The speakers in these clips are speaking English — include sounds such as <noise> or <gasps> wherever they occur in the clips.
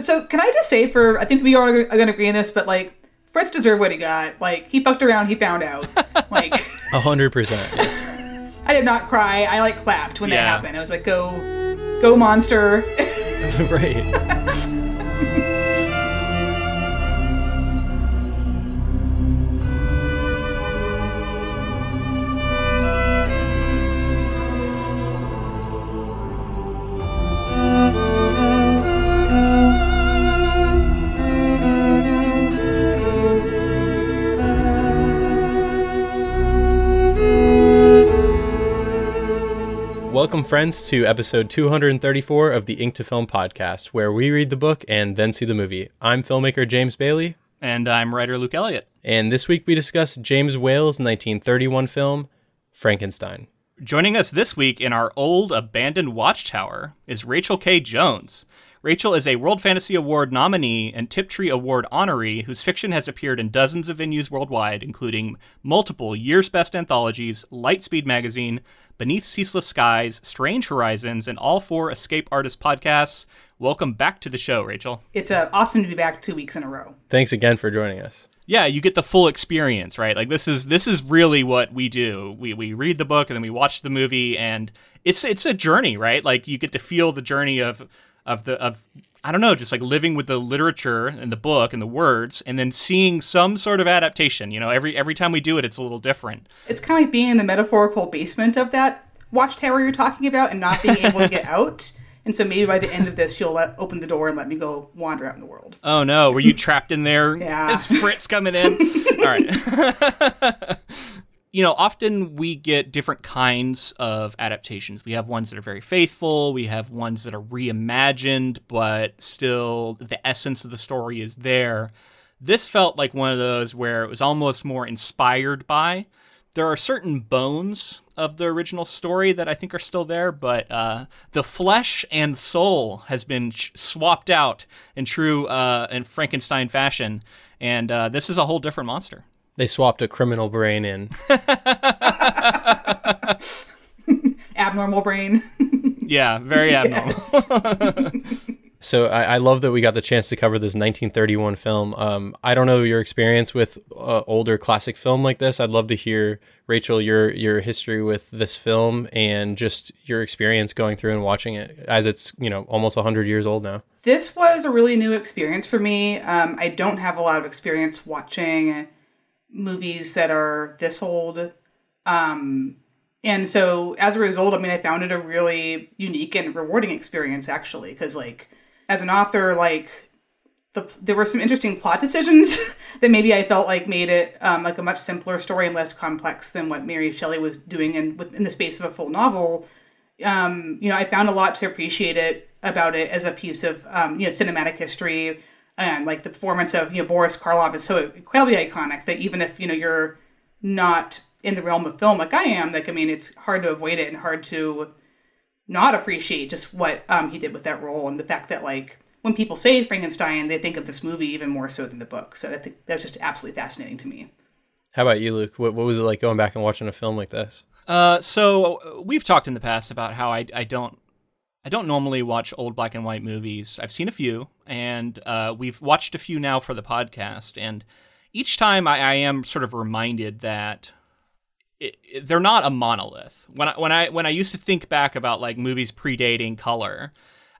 So can I just say for I think we all are going to agree on this, but like Fritz deserved what he got. Like he fucked around, he found out. <laughs> Like A hundred percent. <laughs> I did not cry. I like clapped when that happened. I was like, go, go monster. <laughs> Right. Welcome, friends, to episode 234 of the Ink to Film podcast, where we read the book and then see the movie. I'm filmmaker James Bailey, And I'm writer Luke Elliott. and this week we discuss James Whale's 1931 film, Frankenstein. Joining us this week in our old abandoned watchtower is Rachel K. Jones. Rachel is a World Fantasy Award nominee and Tiptree Award honoree whose fiction has appeared in dozens of venues worldwide, including multiple Year's Best Anthologies, Lightspeed Magazine, Beneath Ceaseless Skies, Strange Horizons, and all four Escape Artist podcasts. Welcome back to the show, Rachel. It's uh, awesome to be back two weeks in a row. Thanks again for joining us. yeah you get the full experience right like this is this is really what we do we we read the book and then we watch the movie and it's it's a journey right like you get to feel the journey of of the of I don't know, just like living with the literature and the book and the words, and then seeing some sort of adaptation. You know, every every time we do it, it's a little different. It's kind of like being in the metaphorical basement of that watchtower you're talking about and not being able to get <laughs> out. And so maybe by the end of this, you'll let open the door and let me go wander out in the world. Oh no, were you trapped in there? Yeah. Is Fritz coming in? <laughs> All right. <laughs> you know, often we get different kinds of adaptations. We have ones that are very faithful, we have ones that are reimagined, but still the essence of the story is there. This felt like one of those where it was almost more inspired by. There are certain bones of the original story that I think are still there, but uh, the flesh and soul has been swapped out in true uh, in Frankenstein fashion, and uh, this is a whole different monster. They swapped a criminal brain in. <laughs> Abnormal brain. <laughs> Yeah, very abnormal. <laughs> So I, I love that we got the chance to cover this 1931 film. Um, I don't know your experience with uh, older classic film like this. I'd love to hear Rachel your your history with this film and just your experience going through and watching it as it's you know almost 100 years old now. this was a really new experience for me. Um, I don't have a lot of experience watching movies that are this old. Um, and so as a result, I mean, I found it a really unique and rewarding experience actually, because like as an author, like the, there were some interesting plot decisions <laughs> that maybe I felt like made it um, like a much simpler story and less complex than what Mary Shelley was doing in within the space of a full novel. Um, you know, I found a lot to appreciate it about it as a piece of um, you know cinematic history and like the performance of you know Boris Karloff is so incredibly iconic that even if you know you're not in the realm of film like I am, like I mean, it's hard to avoid it and hard to not appreciate just what um, he did with that role and the fact that like when people say Frankenstein, they think of this movie even more so than the book. So I think that's just absolutely fascinating to me. How about you, Luke? What, what was it like going back and watching a film like this? Uh, so we've talked in the past about how I, I don't I don't normally watch old black and white movies. I've seen a few, and uh, we've watched a few now for the podcast. And each time I, I am sort of reminded that it, it- they're not a monolith. When I when I when I used to think back about like movies predating color,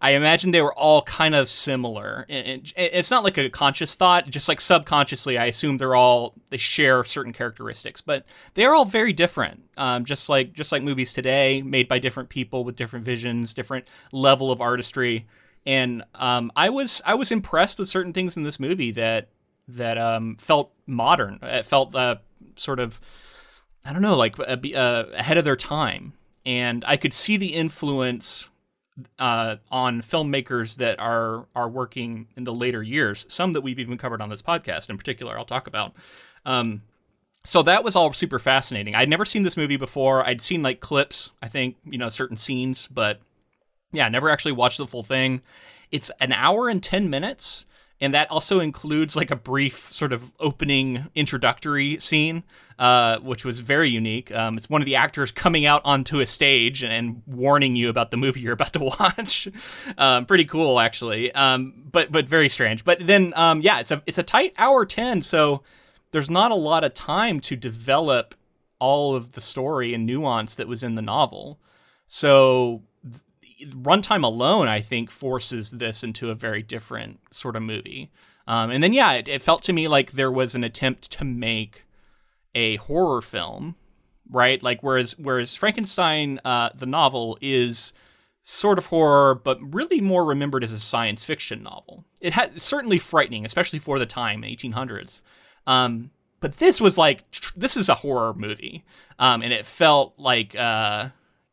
I imagine they were all kind of similar. It's not like a conscious thought, just like subconsciously, I assume they're all they share certain characteristics, but they are all very different. Um, just like just like movies today, made by different people with different visions, different level of artistry. And um, I was I was impressed with certain things in this movie that that um, felt modern. It felt uh, sort of I don't know, like uh, uh, ahead of their time, and I could see the influence uh, on filmmakers that are are working in the later years. Some that we've even covered on this podcast, in particular, I'll talk about. Um, so that was all super fascinating. I'd never seen this movie before. I'd seen like clips, I think, you know, certain scenes, but yeah, never actually watched the full thing. It's an hour and ten minutes, and that also includes like a brief sort of opening introductory scene, uh, which was very unique. Um, it's one of the actors coming out onto a stage and, warning you about the movie you're about to <laughs> watch. um, pretty cool, actually, um, but but very strange. But then, um, yeah, it's a it's a tight hour ten, so there's not a lot of time to develop all of the story and nuance that was in the novel. So runtime alone, I think, forces this into a very different sort of movie. Um, and then, yeah, it, it, felt to me like there was an attempt to make a horror film, right? Like, whereas whereas Frankenstein, uh, the novel, is sort of horror, but really more remembered as a science fiction novel. It had certainly frightening, especially for the time, 1800s. Um, but this was like tr- this is a horror movie, um, and it felt like. Uh,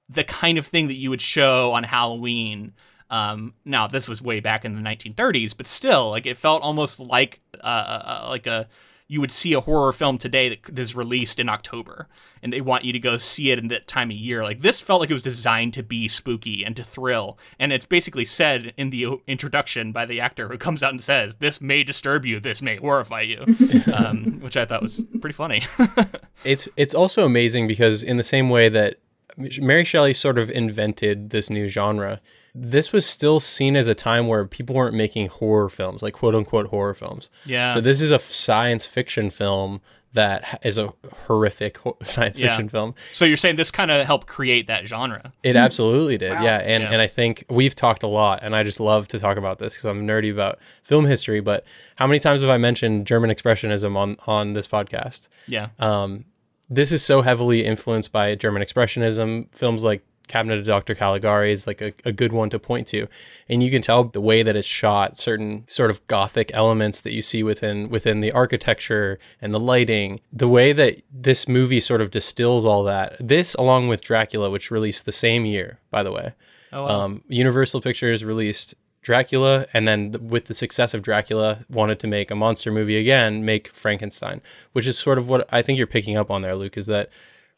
the kind of thing that you would show on Halloween. Um, now this was way back in the 1930s, but still, like it felt almost like uh, uh, uh, like a you would see a horror film today that is released in October, and they want you to go see it in that time of year. Like this felt like it was designed to be spooky and to thrill, and it's basically said in the introduction by the actor who comes out and says, "This may disturb you, this may horrify you," <laughs> um, which I thought was pretty funny. <laughs> it's it's also amazing because in the same way that Mary Shelley sort of invented this new genre. This was still seen as a time where people weren't making horror films, like quote unquote horror films. Yeah. So this is a science fiction film that is a horrific <laughs> science fiction yeah. film. So you're saying this kind of helped create that genre? It absolutely did. Wow. Yeah. And yeah. and I think we've talked a lot and I just love to talk about this cuz I'm nerdy about film history, but how many times have I mentioned German expressionism on on this podcast? Yeah. Um this is so heavily influenced by German expressionism. Films like Cabinet of Dr. Caligari is like a, a good one to point to. And you can tell the way that it's shot, certain sort of gothic elements that you see within within the architecture and the lighting, the way that this movie sort of distills all that. This along with Dracula, which released the same year, by the way. Oh, wow. um, Universal Pictures released Dracula, and then with the success of Dracula, wanted to make a monster movie again, make Frankenstein, which is sort of what I think you're picking up on there, Luke. Is that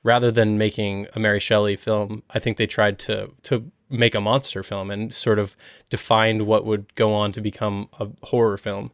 rather than making a Mary Shelley film, I think they tried to to make a monster film and sort of defined what would go on to become a horror film.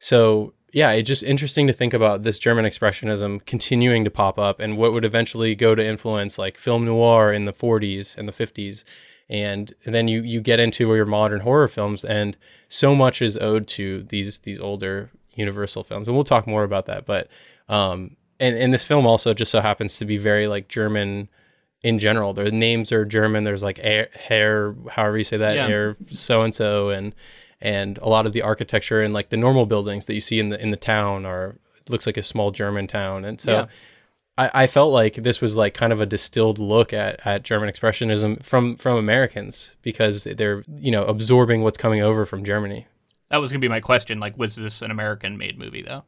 So yeah, it's just interesting to think about this German expressionism continuing to pop up and what would eventually go to influence like film noir in the 40s and the 50s and then you you get into your modern horror films and so much is owed to these these older universal films and we'll talk more about that but um and and this film also just so happens to be very like german in general their names are german there's like air, hair however you say that yeah. air so and so and and a lot of the architecture and like the normal buildings that you see in the in the town are looks like a small german town and so yeah. I, I felt like this was like kind of a distilled look at, at German expressionism from from Americans because they're you know absorbing what's coming over from Germany. That was gonna be my question. Like, was this an American made movie though?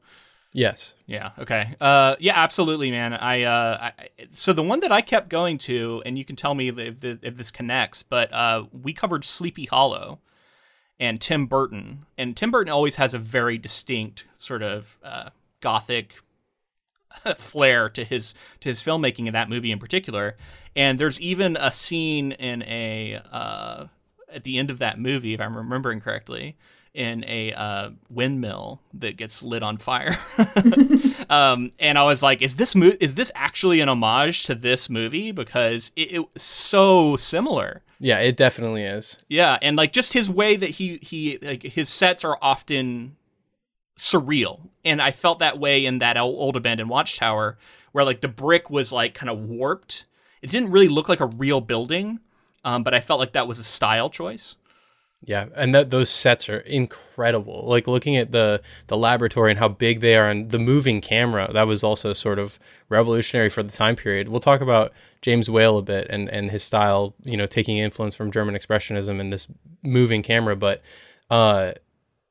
Yes. Yeah. Okay. Uh, yeah. Absolutely, man. I, uh, I, so the one that I kept going to, and you can tell me if, the, if this connects, but uh, we covered Sleepy Hollow and Tim Burton, and Tim Burton always has a very distinct sort of uh, gothic <laughs> flair to his to his filmmaking in that movie in particular. And there's even a scene in a uh, at the end of that movie, if I'm remembering correctly, in a uh, windmill that gets lit on fire. <laughs> um, and I was like, is this mo- is this actually an homage to this movie because it, it so similar. Yeah, it definitely is. Yeah, and like just his way that he he like his sets are often surreal. And I felt that way in that old abandoned watchtower where like the brick was like kind of warped. It didn't really look like a real building, um, but I felt like that was a style choice. Yeah, and that those sets are incredible. Like looking at the the laboratory and how big they are, and the moving camera that was also sort of revolutionary for the time period. We'll talk about James Whale a bit and and his style, you know, taking influence from German expressionism and this moving camera. But uh,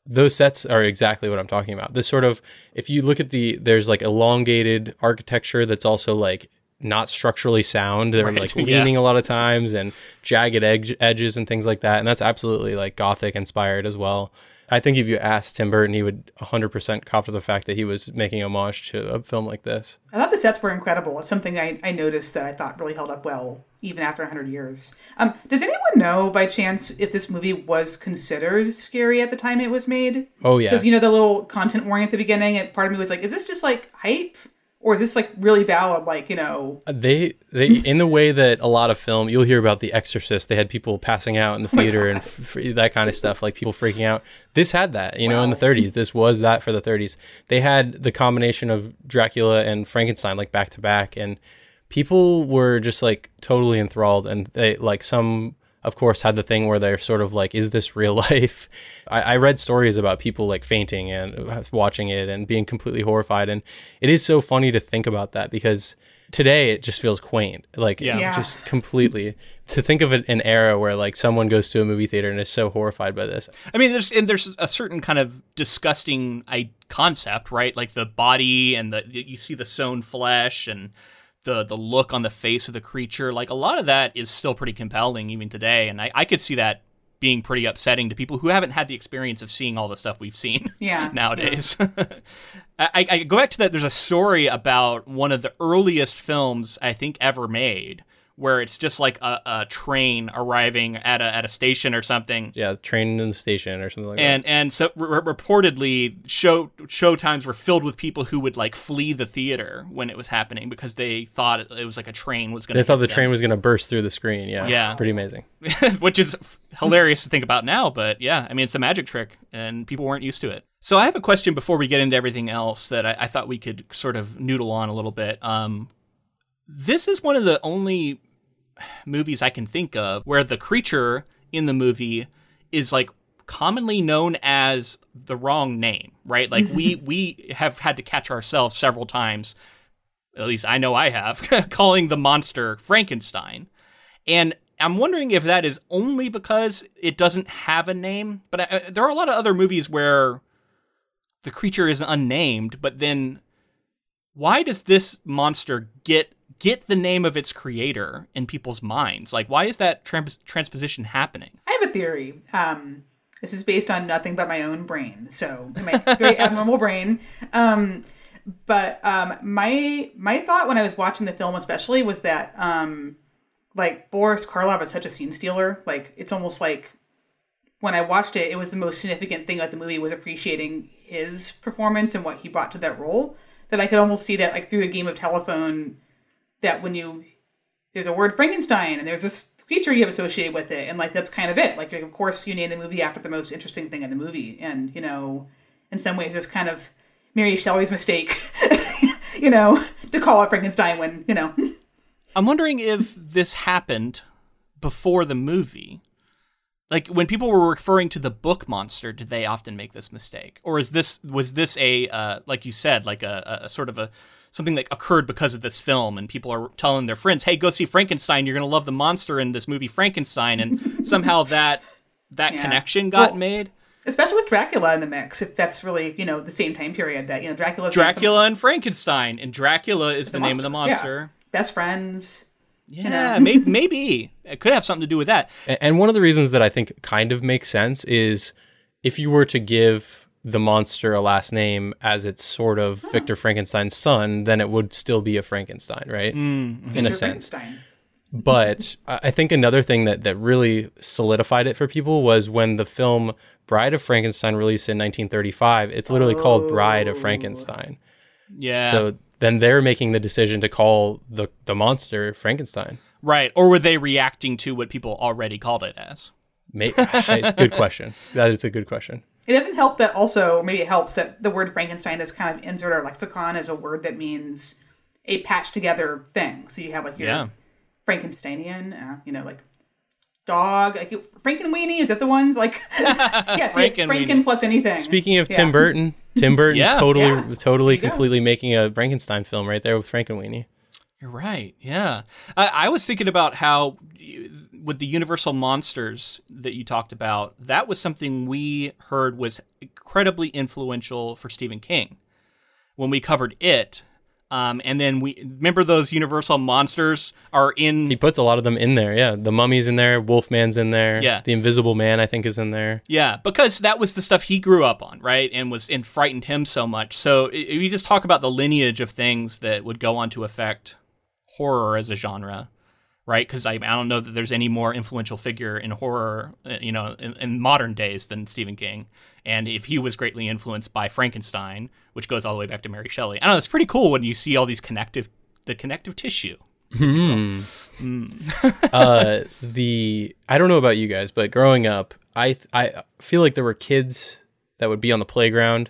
those sets are exactly what I'm talking about. This sort of, if you look at the, there's like elongated architecture that's also like not structurally sound. They're Right, like <laughs> yeah. leaning a lot of times and jagged edge, edges and things like that. And that's absolutely like gothic inspired as well. I think if you asked Tim Burton, he would 100% cop to the fact that he was making homage to a film like this. I thought the sets were incredible. It's something I, I noticed that I thought really held up well, even after 100 years. Um, does anyone know, by chance, if this movie was considered scary at the time it was made? Oh yeah, Because, you know, the little content warning at the beginning, and part of me was like, is this just like hype? Or is this like really valid, like, you know, uh, they they in the way that a lot of film you'll hear about The Exorcist. They had people passing out in the oh theater and f- f- that kind of stuff, like people freaking out. This had that, you know, in the 30s. This was that for the 30s. They had the combination of Dracula and Frankenstein like back to back, and people were just like totally enthralled. And they like some, of course, had the thing where they're sort of like, "Is this real <laughs> life?" I, I read stories about people like fainting and watching it and being completely horrified, and it is so funny to think about that because today it just feels quaint like Yeah. Yeah. just completely <laughs> to think of it an era where like someone goes to a movie theater and is so horrified by this I mean, there's and there's a certain kind of disgusting I, concept, right? Like the body and the you see the sewn flesh and the the look on the face of the creature. Like a lot of that is still pretty compelling even today, and I, I could see that being pretty upsetting to people who haven't had the experience of seeing all the stuff we've seen <laughs> Yeah, nowadays. <laughs> I, I go back to that. There's a story about one of the earliest films I think ever made, where it's just like a, a train arriving at a at a station or something, yeah train in the station or something like and and so re- reportedly show show times were filled with people who would like flee the theater when it was happening because they thought it, it was like a train was going to they thought the train was going to burst through the screen. Yeah. Yeah. pretty amazing. <laughs> Which is hilarious to think about now but yeah i mean it's a magic trick and people weren't used to it. So i have a question before we get into everything else that i, I thought we could sort of noodle on a little bit. Um, this is one of the only movies i can think of where the creature in the movie is like commonly known as the wrong name right like we <laughs> we have had to catch ourselves several times at least i know i have <laughs> calling the monster frankenstein and I'm wondering if that is only because it doesn't have a name. But uh, there are a lot of other movies where the creature is unnamed, but then why does this monster get get the name of its creator in people's minds? Like, why is that trans- transposition happening? I have a theory. Um, this is based on nothing but my own brain, so my very <laughs> abnormal brain. Um, but um, my my thought when I was watching the film, especially, was that um, like Boris Karloff is such a scene stealer. Like it's almost like when I watched it, it was the most significant thing about the movie was appreciating his performance and what he brought to that role. That I could almost see that like through a game of telephone, that when you there's a word Frankenstein and there's this creature you have associated with it, and like that's kind of it. Like of course you name the movie after the most interesting thing in the movie, and you know, in some ways it was kind of Mary Shelley's mistake, <laughs> you know, to call it Frankenstein when you know. I'm wondering if this happened before the movie. Like when people were referring to the book monster, did they often make this mistake, or is this was this a uh, like you said, like a, a sort of a something that occurred because of this film, and people are telling their friends, "Hey, go see Frankenstein. You're gonna love the monster in this movie Frankenstein," and <laughs> somehow that that Yeah. connection got Well, made. Especially with Dracula in the mix, if that's really you know the same time period that you know Dracula's Dracula and Frankenstein, and Dracula is the, name of the monster, yeah. best friends. Yeah, maybe, <laughs> maybe it could have something to do with that. A- And one of the reasons that I think kind of makes sense is if you were to give the monster a last name as it's sort of Victor Frankenstein's son, then it would still be a Frankenstein, right? Mm, mm-hmm. In a sense. But I think another thing that, that really solidified it for people was when the film Bride of Frankenstein released in 1935. It's literally called Bride of oh. Frankenstein. Yeah. So then they're making the decision to call the, the monster Frankenstein. Right. Or were they reacting to what people already called it as? <laughs> Good question. That is a good question. It doesn't help that also, maybe it helps that the word Frankenstein is kind of entered our lexicon as a word that means a patched together thing. So you have like your Yeah. Frankensteinian, uh, you know, like dog, like Frankenweenie. Is that the one? Like, yes, <laughs> yeah, <laughs> Frankenweenie. Franken plus anything. Speaking of Yeah. Tim Burton, Tim Burton <laughs> Yeah. totally, Yeah. totally, There go. completely making a Frankenstein film right there with Frankenweenie. You're right. Yeah. I, I was thinking about how y- with the Universal monsters that you talked about, that was something we heard was incredibly influential for Stephen King. When we covered it, Um, and then we remember those Universal monsters are in. He puts a lot of them in there. Yeah, the mummy's in there, Wolfman's in there. Yeah. the Invisible Man I think is in there. Yeah, because that was the stuff he grew up on, right? And was and frightened him so much. So we just talk about the lineage of things that would go on to affect horror as a genre, right? Because I, I don't know that there's any more influential figure in horror, uh, you know, in, in modern days than Stephen King. And if he was greatly influenced by Frankenstein, which goes all the way back to Mary Shelley, I don't know. It's pretty cool when you see all these connective, the connective tissue. <laughs> uh, the I don't know about you guys, but growing up, I I feel like there were kids that would be on the playground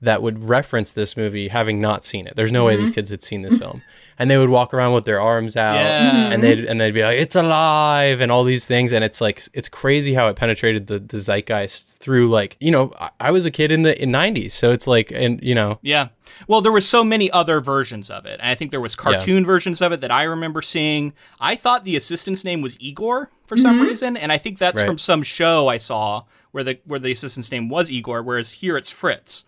that would reference this movie having not seen it. There's no way these mm-hmm. kids had seen this film, and they would walk around with their arms out, Yeah. and they'd and they'd be like, "It's alive!" and all these things, and it's like it's crazy how it penetrated the the zeitgeist through like you know I, I was a kid in the in '90s, so it's like and you know Yeah. Well, there were so many other versions of it. And I think there was cartoon versions of it that I remember seeing. I thought the assistant's name was Igor for some mm-hmm. reason, and I think that's Right. from some show I saw where the where the assistant's name was Igor, whereas here it's Fritz.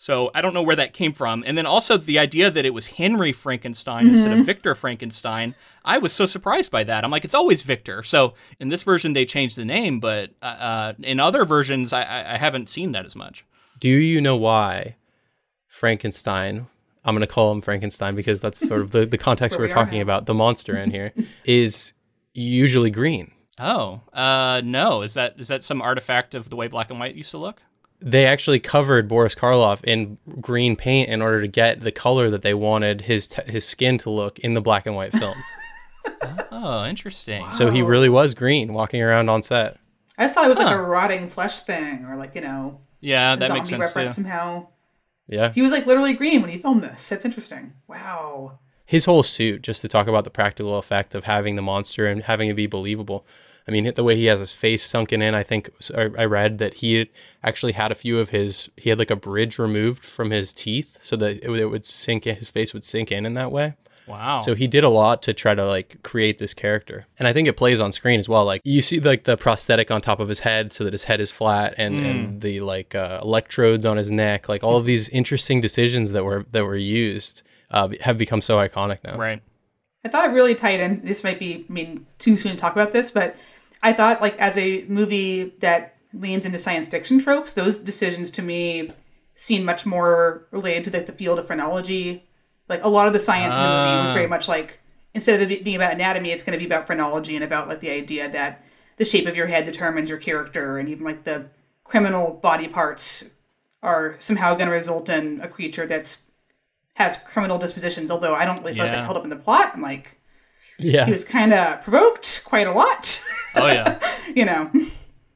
So I don't know where that came from. And then also the idea that it was Henry Frankenstein instead of Victor Frankenstein. I was so surprised by that. I'm like, it's always Victor. So in this version they changed the name, but uh, uh, in other versions I, I, I haven't seen that as much. Do you know why Frankenstein? I'm going to call him Frankenstein because that's sort of the, the <laughs> context we're we talking now. about. The monster in here <laughs> is usually green. Oh, uh, no. Is that is that some artifact of the way black and white used to look? They actually covered Boris Karloff in green paint in order to get the color that they wanted his t- his skin to look in the black and white film. <laughs> Oh, interesting. So he really was green walking around on set. I just thought it was like a rotting flesh thing, or like you know, Yeah, a that zombie makes sense reference too. somehow. Yeah. He was like literally green when he filmed this. That's interesting. Wow. his whole suit just to talk about the practical effect of having the monster and having it be believable i mean the way he has his face sunken in i think I I read that he actually had a few of his he had like a bridge removed from his teeth so that it, would- sink in his face would sink in in that way Wow. so he did a lot to try to like create this character and i think it plays on screen as well like you see like the prosthetic on top of his head so that his head is flat and, and the like uh, electrodes on his neck like all of these interesting decisions that were that were used uh, have become so iconic now right. I thought it really tied in. This might be, I mean, too soon to talk about this, but I thought, like, as a movie that leans into science fiction tropes, those decisions to me seem much more related to like the field of phrenology. Like, a lot of the science in the movie was very ah. much like, instead of it being about anatomy, it's going to be about phrenology and about like the idea that the shape of your head determines your character, and even like the criminal body parts are somehow going to result in a creature that's has criminal dispositions. Although I don't like Yeah. that held up in the plot. I'm like, yeah he was kind of provoked quite a lot, Oh yeah. <laughs> you know.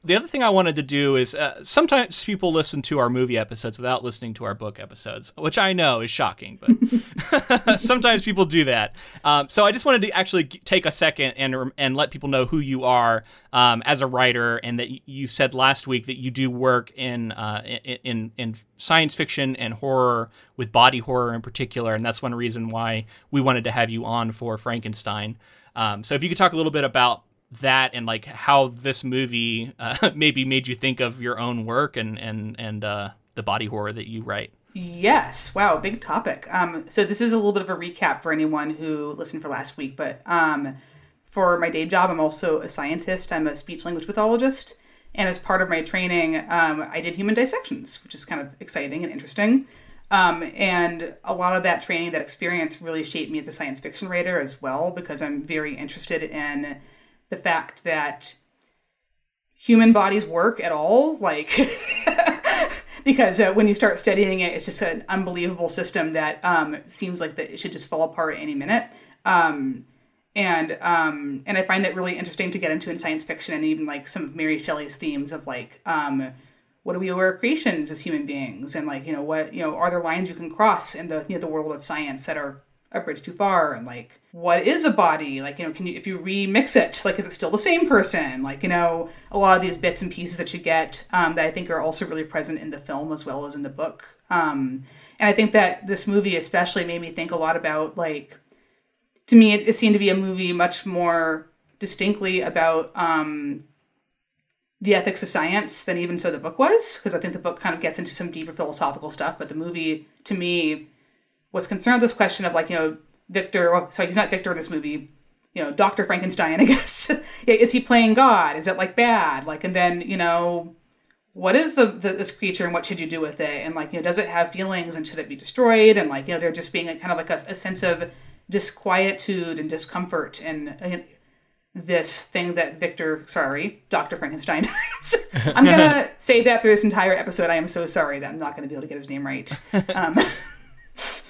The other thing I wanted to do is uh, sometimes people listen to our movie episodes without listening to our book episodes, which I know is shocking, but <laughs> sometimes people do that. Um, so I just wanted to actually take a second and and let people know who you are um, as a writer, and that you said last week that you do work in uh, in, in science fiction and horror with body horror in particular, and that's one reason why we wanted to have you on for Frankenstein. Um, so if you could talk a little bit about that and like how this movie uh, <laughs> maybe made you think of your own work and and and uh, the body horror that you write. Yes, wow, big topic. Um, so this is a little bit of a recap for anyone who listened for last week, but um, for my day job, I'm also a scientist. I'm a speech language pathologist, and as part of my training, um, I did human dissections, which is kind of exciting and interesting. Um, and a lot of that training, that experience, really shaped me as a science fiction writer as well, because I'm very interested in the fact that human bodies work at all, like. <laughs> because uh, when you start studying it, it's just an unbelievable system that um, seems like that it should just fall apart any minute. Um, and um, and I find that really interesting to get into in science fiction and even like some of Mary Shelley's themes of like um, what do we owe our creations as human beings and like you know what you know are there lines you can cross in the you know the world of science that are a bridge too far and like what is a body? Like you know can you if you remix it like is it still the same person? Like you know a lot of these bits and pieces that you get um, that i think are also really present in the film as well as in the book. Um, and i think that this movie especially made me think a lot about like to me it, it seemed to be a movie much more distinctly about um, the ethics of science than even so the book was because i think the book kind of gets into some deeper philosophical stuff but the movie to me was concerned with this question of like you know Victor. Well, sorry, he's not Victor in this movie. You know, Doctor Frankenstein. <laughs> I guess is he playing God? Is it like bad? Like, and then you know, what is the, the this creature and what should you do with it? And like, you know, does it have feelings and should it be destroyed? And like, you know, they're just being a, kind of like a, a sense of disquietude and discomfort and. and this thing that Victor, sorry, Dr. Frankenstein. <laughs> I'm going <laughs> to say that through this entire episode. I am so sorry that I'm not going to be able to get his name right. Um,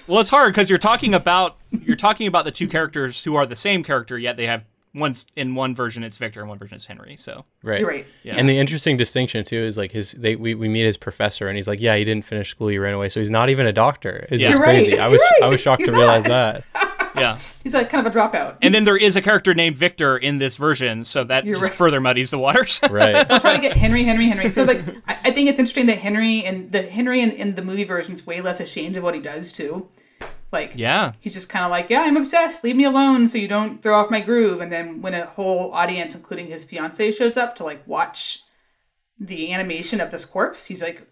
well, it's hard because you're talking about you're talking about the two characters who are the same character, yet they have one's in one version it's Victor and one version it's Henry. So right, you're right. Yeah. And the interesting distinction too is like his they we, we meet his professor and he's like, yeah, he didn't finish school, he ran away, so he's not even a doctor. It's Yeah. just You're crazy. right. I was You're I was shocked He's to realize not. that. Yeah, <laughs> He's like kind of a dropout. and then there is a character named Victor in this version, so that You're just right. further muddies the waters. <laughs> Right. So I'm trying to get Henry, Henry, Henry. So like, I, I think it's interesting that Henry and the Henry in, in the movie version is way less ashamed of what he does too. Like, yeah, he's just kind of like, yeah, I'm obsessed. Leave me alone, so you don't throw off my groove. And then when a whole audience, including his fiance, shows up to like watch the animation of this corpse, he's like,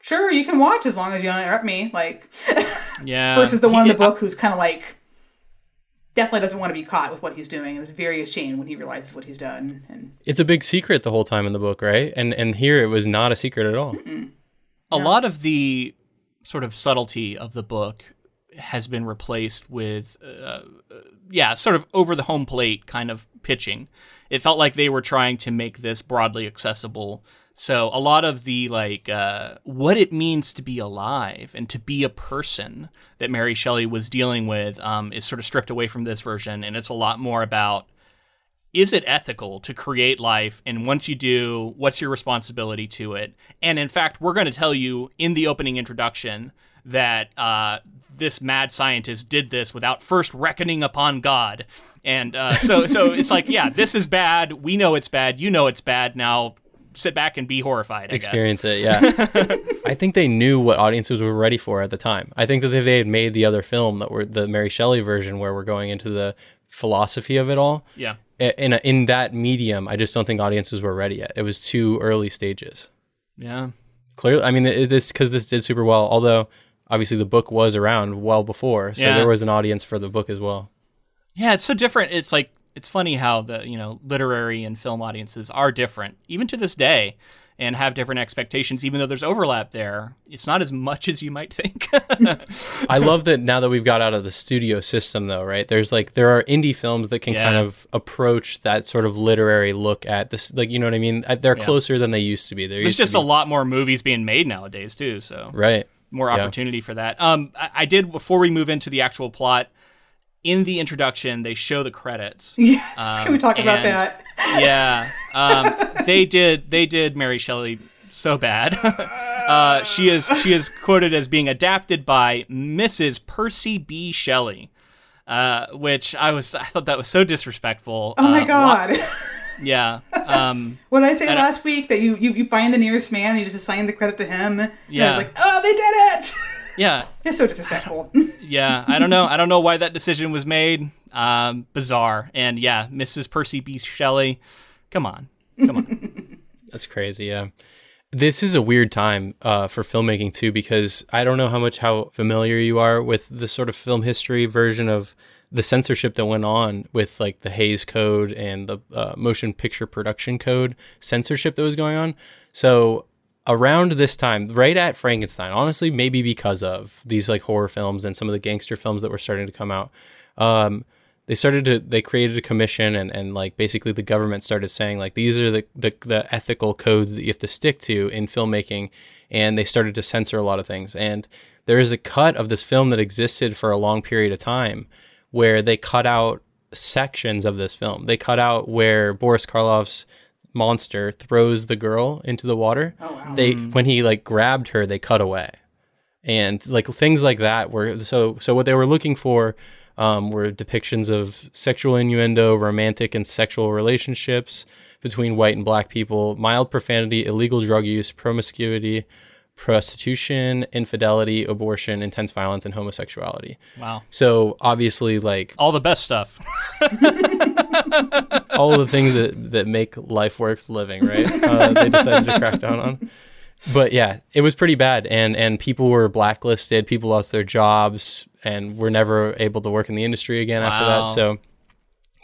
sure, you can watch as long as you don't interrupt me. Like, <laughs> yeah. versus the one in the uh, book who's kind of like definitely doesn't want to be caught with what he's doing and is very ashamed when he realizes what he's done. And It's a big secret the whole time in the book, right? And and here it was not a secret at all. a lot of the sort of subtlety of the book has been replaced with uh, uh, yeah sort of over the home plate kind of pitching it felt like they were trying to make this broadly accessible so a lot of the like uh, what it means to be alive and to be a person that mary shelley was dealing with um, is sort of stripped away from this version and it's a lot more about is it ethical to create life? And once you do what's your responsibility to it? And in fact we're going to tell you in the opening introduction that uh, this mad scientist did this without first reckoning upon god. And uh, so so it's like yeah this is bad. We know it's bad. You know it's bad. Now sit back and be horrified I Experience it, <laughs> yeah. I think they knew what audiences were ready for at the time. I think that if they had made the other film that were the Mary Shelley version where we're going into the philosophy of it all, yeah in a, in that medium, I just don't think audiences were ready yet. It was too early stages. yeah Clearly, I mean, it, this because this did super well. Although obviously the book was around well before, so Yeah. there was an audience for the book as well. Yeah, it's so different. It's like it's funny how the you know literary and film audiences are different, even to this day, and have different expectations. Even though there's overlap there, it's not as much as you might think. <laughs> I love that now that we've got out of the studio system, though, right? There's like there are indie films that can kind of approach that sort of literary look at this, like you know what I mean? Uh, They're closer than they used to be. There there's just a lot more movies being made nowadays too, so right. more Yeah. opportunity for that. Um, I, I did before we move into the actual plot. In the introduction, they show the credits. <laughs> yes, can we talk about that? <laughs> yeah, um, they did. They did Mary Shelley so bad. <laughs> uh, she is she is quoted as being adapted by Mrs. Percy B. Shelley, uh, which I was I thought that was so disrespectful. Oh my Uh, god. wha- yeah. Um, What did I say And I- last week that you, you you find the nearest man and you just assign the credit to him? And I was like, oh, they did it. Yeah. it's so disrespectful. Yeah. I don't know. I don't know why that decision was made. Um, bizarre. And yeah, Mrs. Percy B. Shelley. Come on. Come on. <laughs> That's crazy. Yeah. This is a weird time uh, for filmmaking too, because I don't know how much how familiar you are with the sort of film history version of the censorship that went on with like the Hays Code and the uh, Motion Picture Production Code censorship that was going on. So around this time, right at Frankenstein, honestly, maybe because of these like horror films and some of the gangster films that were starting to come out, um, they started to they created a commission and, and like basically the government started saying like these are the, the the ethical codes that you have to stick to in filmmaking and they started to censor a lot of things. And there is a cut of this film that existed for a long period of time where they cut out sections of this film. They cut out where Boris Karloff's monster throws the girl into the water Oh, wow. they when he like grabbed her they cut away and like things like that were so so what they were looking for um, were depictions of sexual innuendo romantic and sexual relationships between white and black people mild profanity illegal drug use promiscuity prostitution infidelity abortion intense violence and homosexuality Wow. so obviously like All the best stuff. <laughs> all the things that, that make life worth living, right? Uh, they decided to crack down on. but yeah, it was pretty bad, and and people were blacklisted. People lost their jobs, and were never able to work in the industry again after that. So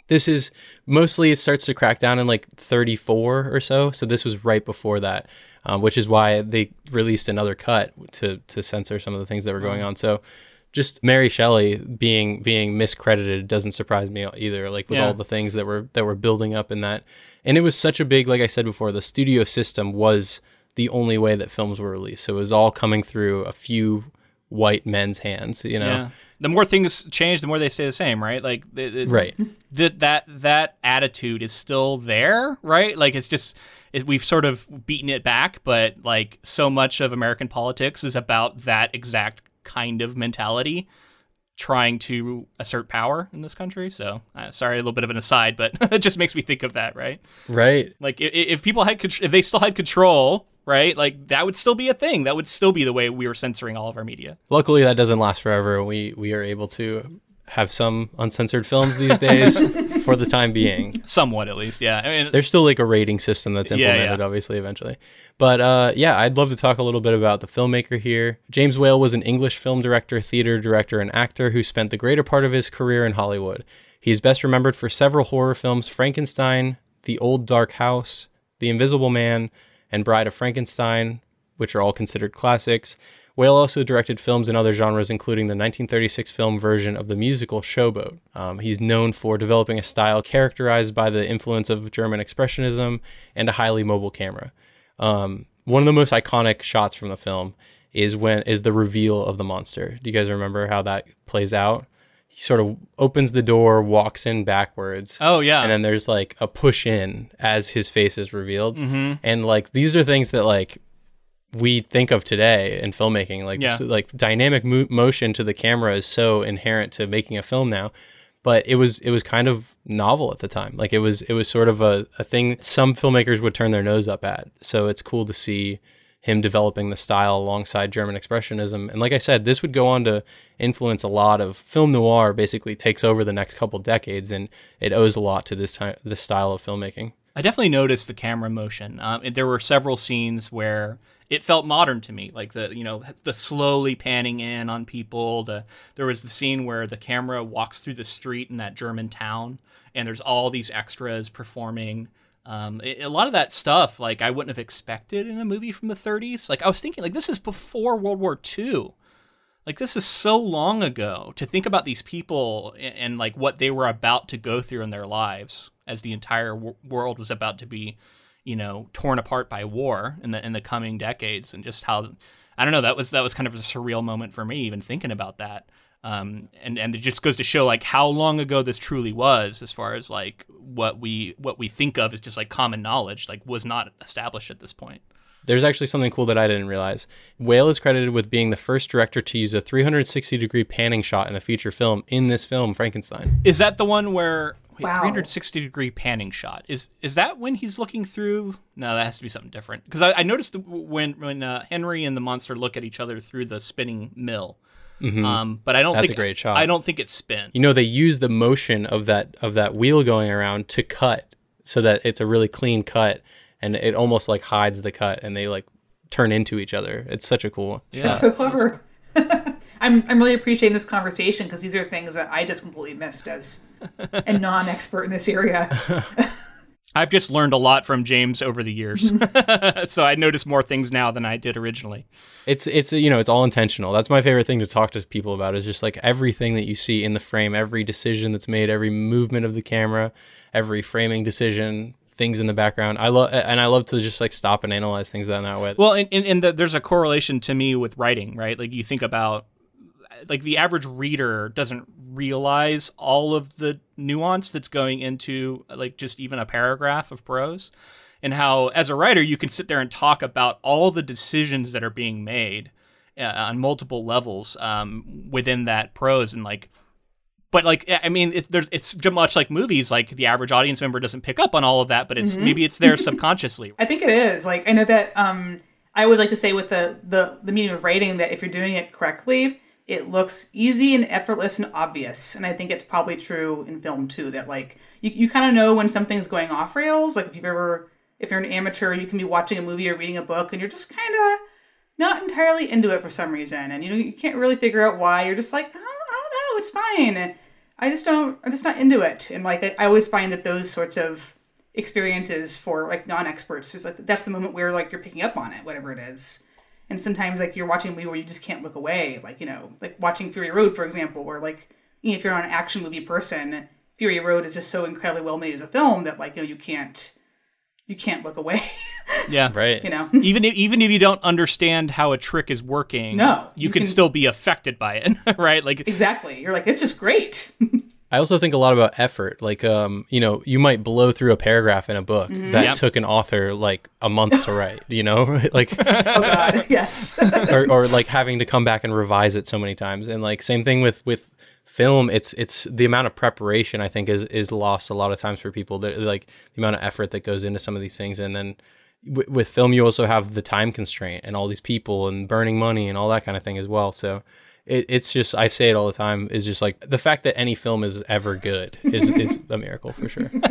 this is mostly it starts to crack down in like 34 or so. So this was right before that, um, which is why they released another cut to to censor some of the things that were going on. So. Just Mary Shelley being being miscredited doesn't surprise me either. Like with Yeah. all the things that were that were building up in that, and it was such a big, like I said before, the studio system was the only way that films were released. So it was all coming through a few white men's hands. You know, Yeah. The more things change, the more they stay the same, right? Like, it, it- right? that that that attitude is still there, right? Like it's just we've sort of beaten it back, but like so much of American politics is about that exact kind of mentality trying to assert power in this country. So, uh, sorry, a little bit of an aside, but <laughs> it just makes me think of that, right? Right. Like i- i- if people had if they still had control, right? Like that would still be a thing. That would still be the way we were censoring all of our media. Luckily, that doesn't last forever. We we are able to have some uncensored films these days <laughs> for the time being. Somewhat at least. Yeah. I mean, There's still like a rating system that's Yeah, yeah. implemented, obviously, eventually. But uh, yeah, I'd love to talk a little bit about the filmmaker here. James Whale was an English film director, theater director, and actor who spent the greater part of his career in Hollywood. He is best remembered for several horror films Frankenstein, The Old Dark House, The Invisible Man, and Bride of Frankenstein, which are all considered classics. Whale also directed films in other genres, including the 1936 film version of the musical Show Boat. Um, he's known for developing a style characterized by the influence of German Expressionism and a highly mobile camera. Um, one of the most iconic shots from the film is when is the reveal of the monster. Do you guys remember how that plays out? He sort of opens the door, walks in backwards, oh yeah. and then there's like a push in as his face is revealed and like these are things that like we think of today in filmmaking like Yeah. so, like dynamic mo- motion to the camera is so inherent to making a film now but it was it was kind of novel at the time like it was it was sort of a, a thing some filmmakers would turn their nose up at so it's cool to see him developing the style alongside German expressionism and like I said this would go on to influence a lot of film noir basically takes over the next couple decades and it owes a lot to this time this style of filmmaking I definitely noticed the camera motion. Um, there were several scenes where it felt modern to me, like the you know the slowly panning in on people. The there was the scene where the camera walks through the street in that German town, and there's all these extras performing. Um, a a lot of that stuff, like I wouldn't have expected in a movie from the 30s. Like I was thinking, like this is before World War II like this is so long ago to think about these people and, and like what they were about to go through in their lives as the entire w- world was about to be you know torn apart by war in the in the coming decades and just how I don't know that was that was kind of a surreal moment for me even thinking about that um, and and it just goes to show like how long ago this truly was as far as like what we what we think of as just like common knowledge like was not established at this point There's actually something cool that I didn't realize. Whale is credited with being the first director to use a 360 degree panning shot in a feature film in this film, Frankenstein. Is that the one where wait, Wow. 360 degree panning shot? Is is that when he's looking through? No, that has to be something different. Because I, I noticed when when uh, Henry and the monster look at each other through the spinning mill. Um, but I don't Mm-hmm. That's think a great shot. I don't think it's spin. You know, they use the motion of that of that wheel going around to cut so that it's a really clean cut and it almost like hides the cut and they like turn into each other. It's such a cool Yeah. shot. so clever. <laughs> I'm I'm really appreciating this conversation because these are things that I just completely missed as a <laughs> non-expert in this area. <laughs> I've just learned a lot from James over the years, <laughs> so I notice more things now than I did originally. It's it's you know it's all intentional. That's my favorite thing to talk to people about is just like everything that you see in the frame, every decision that's made, every movement of the camera, every framing decision, things in the background. I love and I love to just like stop and analyze things in that way. Well, and, and, and the, there's a correlation to me with writing, right? Like you think about, like the average reader doesn't realize all of the nuance that's going into like just even a paragraph of prose, and how as a writer you can sit there and talk about all the decisions that are being made uh, on multiple levels um, within that prose, and like but like I mean, it, there's it's much like movies. Like the average audience member doesn't pick up on all of that, but it's maybe it's there <laughs> subconsciously. I think it is. Like I know that um I always like to say with the the the medium of writing that if you're doing it correctly, it looks easy and effortless and obvious. And I think it's probably true in film too that like you, you kind of know when something's going off rails. Like if you've ever if you're an amateur, you can be watching a movie or reading a book and you're just kind of not entirely into it for some reason. And you know, you can't really figure out why. You're just like, oh, I don't know, it's fine. I just don't, I'm just not into it. And like, I, I always find that those sorts of experiences for like non-experts is like, that's the moment where like you're picking up on it, whatever it is. And sometimes like you're watching a movie where you just can't look away. Like, you know, like watching Fury Road, for example, where like, you know, if you're not an action movie person, Fury Road is just so incredibly well made as a film that like, you know, you can't, you can't look away. <laughs> Yeah. Right. you know? even if even if you don't understand how a trick is working, No, you, you can, can- still be affected by it, <laughs> right? Like Exactly. You're like, it's just great. <laughs> I also think a lot about effort. Like, um, you know, you might blow through a paragraph in a book that Yep. took an author like a month to write. You know, <laughs> like, <laughs> oh God, <laughs> yes. or, or like having to come back and revise it so many times. And like, same thing with with film. It's it's the amount of preparation I think is is lost a lot of times for people. That like the amount of effort that goes into some of these things, and then. w- With film, you also have the time constraint and all these people and burning money and all that kind of thing as well. So, it, it's just I say it all the time is just like the fact that any film is ever good is, is <laughs> a miracle for sure. <laughs>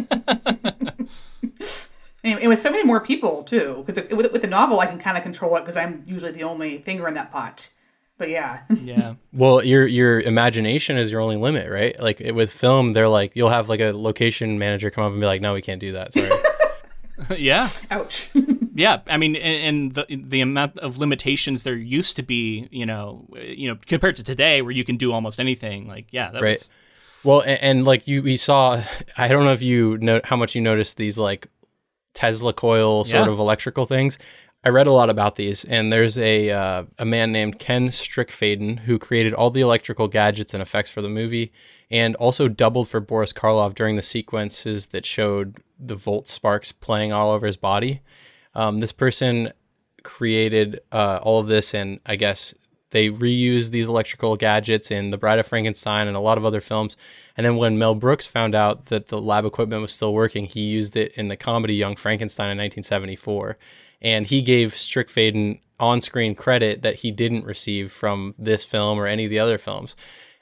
and, and with so many more people too, because with, with the novel, I can kind of control it because I'm usually the only finger in that pot. But yeah, <laughs> yeah. Well, your your imagination is your only limit, right? Like it- with film, they're like you'll have like a location manager come up and be like, "No, we can't do that." Sorry. yeah. ouch. Yeah, I mean, and, the the amount of limitations there used to be, you know, you know, compared to today, where you can do almost anything. Like, yeah, that Right. was well, and, and like you, we saw. I don't know if you know how much you noticed these like Tesla coil sort Yeah. of electrical things. I read a lot about these, and there's a uh, a man named Ken Strickfaden who created all the electrical gadgets and effects for the movie, and also doubled for Boris Karloff during the sequences that showed the volt sparks playing all over his body. Um, this person created uh, all of this, and I guess they reused these electrical gadgets in The Bride of Frankenstein and a lot of other films. And then when Mel Brooks found out that the lab equipment was still working, he used it in the comedy Young Frankenstein in 1974. And he gave Strickfaden on screen credit that he didn't receive from this film or any of the other films.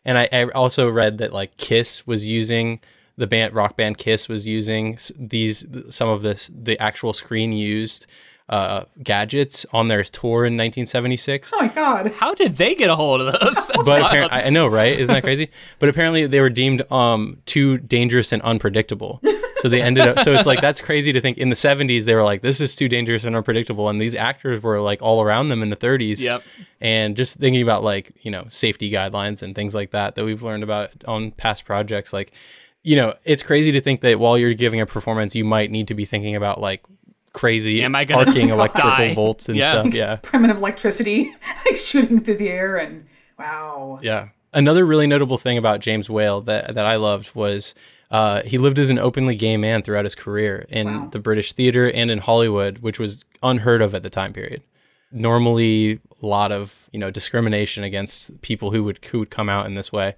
And I, I also read that like Kiss was using the band rock band Kiss was using these some of this the actual screen used uh, gadgets on their tour in 1976. Oh my God. how did they get a hold of those? <laughs> But apparently, I I know, right? Isn't that crazy? <laughs> But apparently, they were deemed um, too dangerous and unpredictable. So they ended up. So it's like that's crazy to think. In the 70s, they were like, "This is too dangerous and unpredictable," and these actors were like all around them in the 30s. Yep. And just thinking about like you know safety guidelines and things like that that we've learned about on past projects, like you know, it's crazy to think that while you're giving a performance, you might need to be thinking about like crazy Am I gonna arcing <laughs> electrical die? volts and Yeah. stuff. Yeah. <laughs> Primitive electricity <laughs> like shooting through the air and wow. Yeah. Another really notable thing about James Whale that, that I loved was uh, he lived as an openly gay man throughout his career in Wow. the British theater and in Hollywood, which was unheard of at the time period. Normally, a lot of you know discrimination against people who would who would come out in this way.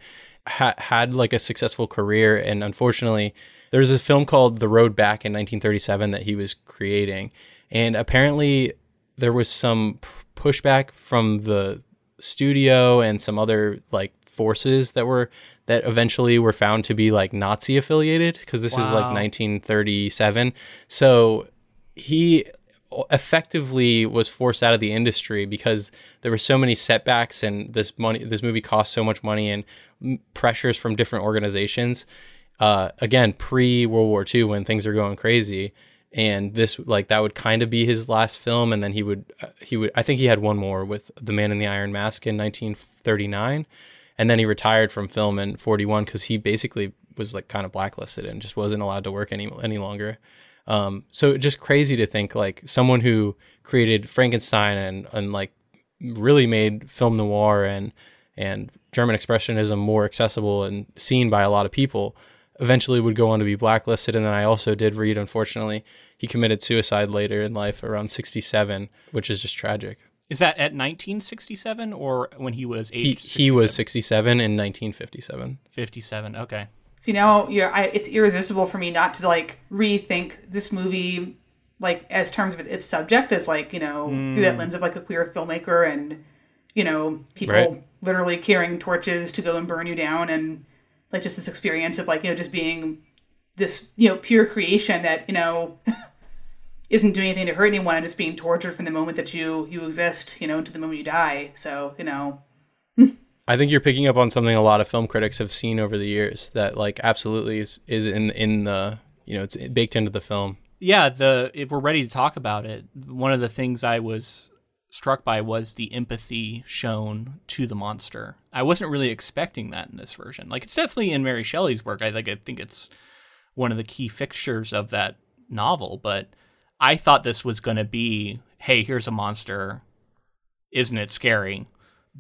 Ha- had like a successful career, and unfortunately, there's a film called The Road Back in 1937 that he was creating, and apparently there was some pushback from the studio and some other like forces that were that eventually were found to be like Nazi affiliated because this is like 1937. So he effectively was forced out of the industry because there were so many setbacks and this money this movie cost so much money and pressures from different organizations. Uh, again pre World War II when things are going crazy. And this like that would kind of be his last film. And then he would uh, he would I think he had one more with The Man in the Iron Mask in 1939 and then he retired from film in 41 cuz he basically was like kind of blacklisted and just wasn't allowed to work any any longer um, so just crazy to think like someone who created Frankenstein and, and like really made film noir and and German expressionism more accessible and seen by a lot of people eventually would go on to be blacklisted and then I also did read unfortunately he committed suicide later in life around 67 which is just tragic. Is that at 1967 or when he was He he was 67 in 1957. 57. Okay. So now you're, I, it's irresistible for me not to like rethink this movie, like as terms of its subject, as like you know through that mm. lens of like a queer filmmaker and you know people Right. literally carrying torches to go and burn you down, and like just this experience of like you know just being this you know pure creation that you know <laughs> isn't doing anything to hurt anyone and just being tortured from the moment that you you exist, you know, to the moment you die. So you know, <laughs> I think you're picking up on something a lot of film critics have seen over the years that like absolutely is, is in in the you know it's baked into the film. Yeah, the if we're ready to talk about it, one of the things I was struck by was the empathy shown to the monster. I wasn't really expecting that in this version. Like it's definitely in Mary Shelley's work. I like I think it's one of the key fixtures of that novel, but I thought this was going to be, hey, here's a monster. Isn't it scary?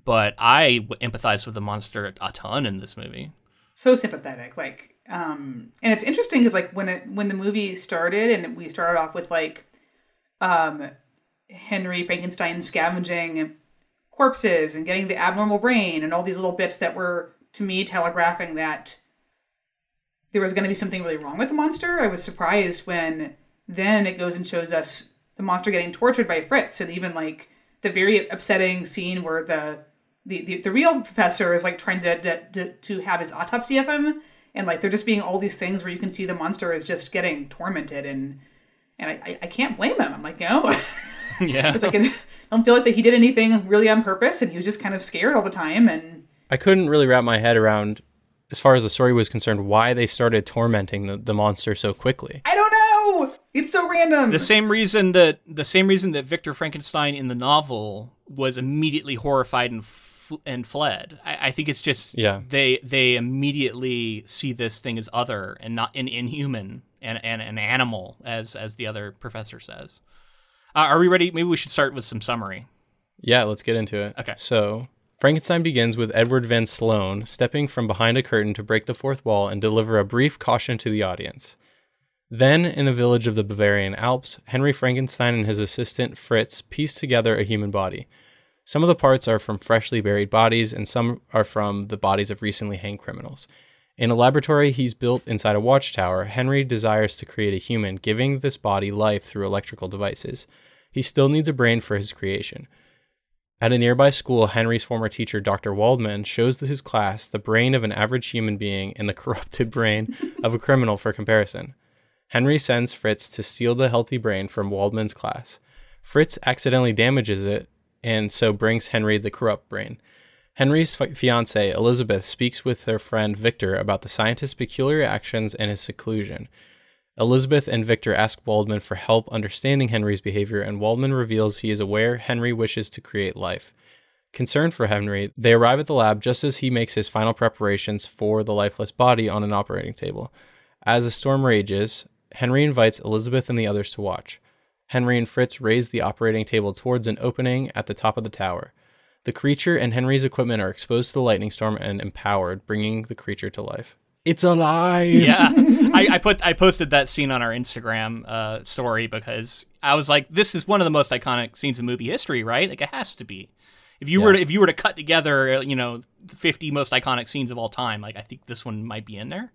But I empathize with the monster a ton in this movie. So sympathetic, like, um, and it's interesting because like when it when the movie started and we started off with like, um, Henry Frankenstein scavenging corpses and getting the abnormal brain and all these little bits that were to me telegraphing that there was going to be something really wrong with the monster. I was surprised when then it goes and shows us the monster getting tortured by Fritz and even like the very upsetting scene where the the, the, the real professor is like trying to, to to have his autopsy of him and like they're just being all these things where you can see the monster is just getting tormented and and I, I can't blame him. I'm like, no. <laughs> yeah. it's like I don't feel like that he did anything really on purpose and he was just kind of scared all the time and I couldn't really wrap my head around as far as the story was concerned why they started tormenting the, the monster so quickly. I don't. It's so random. The same reason that the same reason that Victor Frankenstein in the novel was immediately horrified and f- and fled. I, I, think it's just yeah. they they immediately see this thing as other and not an inhuman and, and an animal, as as the other professor says. Uh, are we ready? Maybe we should start with some summary. Yeah, let's get into it. Okay. So Frankenstein begins with Edward Van Sloan stepping from behind a curtain to break the fourth wall and deliver a brief caution to the audience. Then, in a village of the Bavarian Alps, Henry Frankenstein and his assistant Fritz piece together a human body. Some of the parts are from freshly buried bodies, and some are from the bodies of recently hanged criminals. In a laboratory he's built inside a watchtower, Henry desires to create a human, giving this body life through electrical devices. He still needs a brain for his creation. At a nearby school, Henry's former teacher, Dr. Waldman, shows his class the brain of an average human being and the <laughs> corrupted brain of a criminal for comparison. Henry sends Fritz to steal the healthy brain from Waldman's class. Fritz accidentally damages it and so brings Henry the corrupt brain. Henry's fi- fiancee, Elizabeth, speaks with her friend Victor about the scientist's peculiar actions and his seclusion. Elizabeth and Victor ask Waldman for help understanding Henry's behavior, and Waldman reveals he is aware Henry wishes to create life. Concerned for Henry, they arrive at the lab just as he makes his final preparations for the lifeless body on an operating table. As the storm rages, Henry invites Elizabeth and the others to watch. Henry and Fritz raise the operating table towards an opening at the top of the tower. The creature and Henry's equipment are exposed to the lightning storm and empowered, bringing the creature to life. It's alive. Yeah, <laughs> I, I, put I posted that scene on our Instagram uh, story because I was like, this is one of the most iconic scenes in movie history, right? Like it has to be. If you yeah. were to, if you were to cut together, you know, the 50 most iconic scenes of all time, like I think this one might be in there.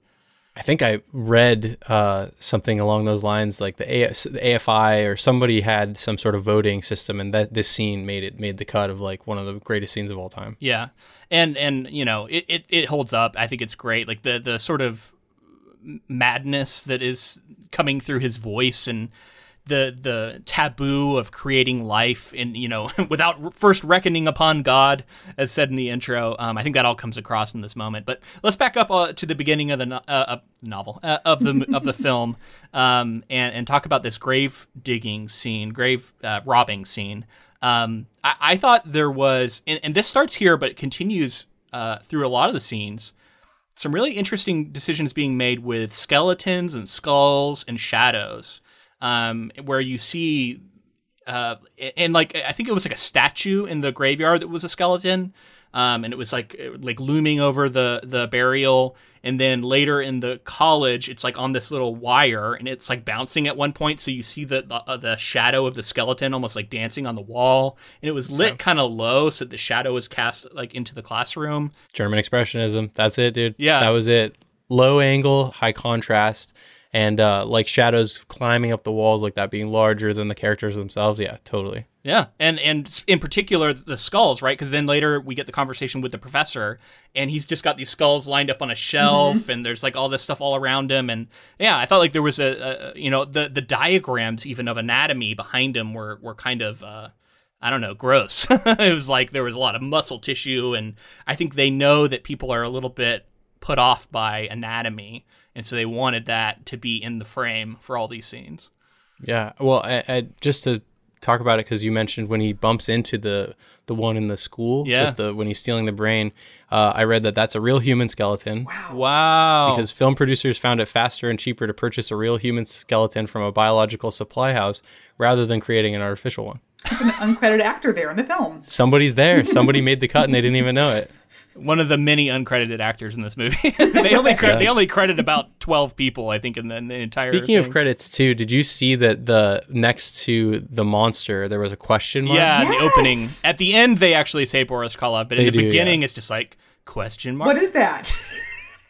I think I read uh, something along those lines, like the, AFI or somebody had some sort of voting system, and that this scene made it made the cut of like one of the greatest scenes of all time. Yeah, and and you know it, it, it holds up. I think it's great. Like the the sort of madness that is coming through his voice and the the taboo of creating life in you know <laughs> without first reckoning upon God, as said in the intro. Um, I think that all comes across in this moment. But let's back up uh, to the beginning of the no- uh, novel uh, of the of the <laughs> film um, and and talk about this grave digging scene, grave uh, robbing scene. Um, I, I, thought there was, and, and, this starts here, but it continues uh, through a lot of the scenes. Some really interesting decisions being made with skeletons and skulls and shadows um, where you see, uh, and like I think it was like a statue in the graveyard that was a skeleton, um, and it was like like looming over the the burial. And then later in the college, it's like on this little wire, and it's like bouncing at one point, so you see the the, uh, the shadow of the skeleton almost like dancing on the wall, and it was lit yeah. kind of low, so the shadow was cast like into the classroom. German expressionism, that's it, dude. Yeah, that was it. Low angle, high contrast and uh, like shadows climbing up the walls like that being larger than the characters themselves. Yeah, totally. Yeah, and and in particular the skulls, right? Because then later we get the conversation with the professor, and he's just got these skulls lined up on a shelf, mm-hmm. and there's like all this stuff all around him, and yeah, I thought like there was a, a you know the the diagrams even of anatomy behind him were were kind of. Uh, I don't know, gross. <laughs> it was like there was a lot of muscle tissue, and I think they know that people are a little bit put off by anatomy, and so they wanted that to be in the frame for all these scenes. Yeah, well, I, I, just to talk about it because you mentioned when he bumps into the the one in the school, yeah, the when he's stealing the brain. Uh, I read that that's a real human skeleton. Wow. Wow. Because film producers found it faster and cheaper to purchase a real human skeleton from a biological supply house rather than creating an artificial one. There's an uncredited actor there in the film. Somebody's there. Somebody made the cut and they didn't even know it. One of the many uncredited actors in this movie. <laughs> they only cre- yeah. they only credit about twelve people, I think, in the, in the entire. Speaking thing. of credits, too, did you see that the next to the monster there was a question mark? Yeah, yes! the opening. At the end, they actually say Boris Karloff, but in they the do, beginning, yeah. it's just like question mark. What is that?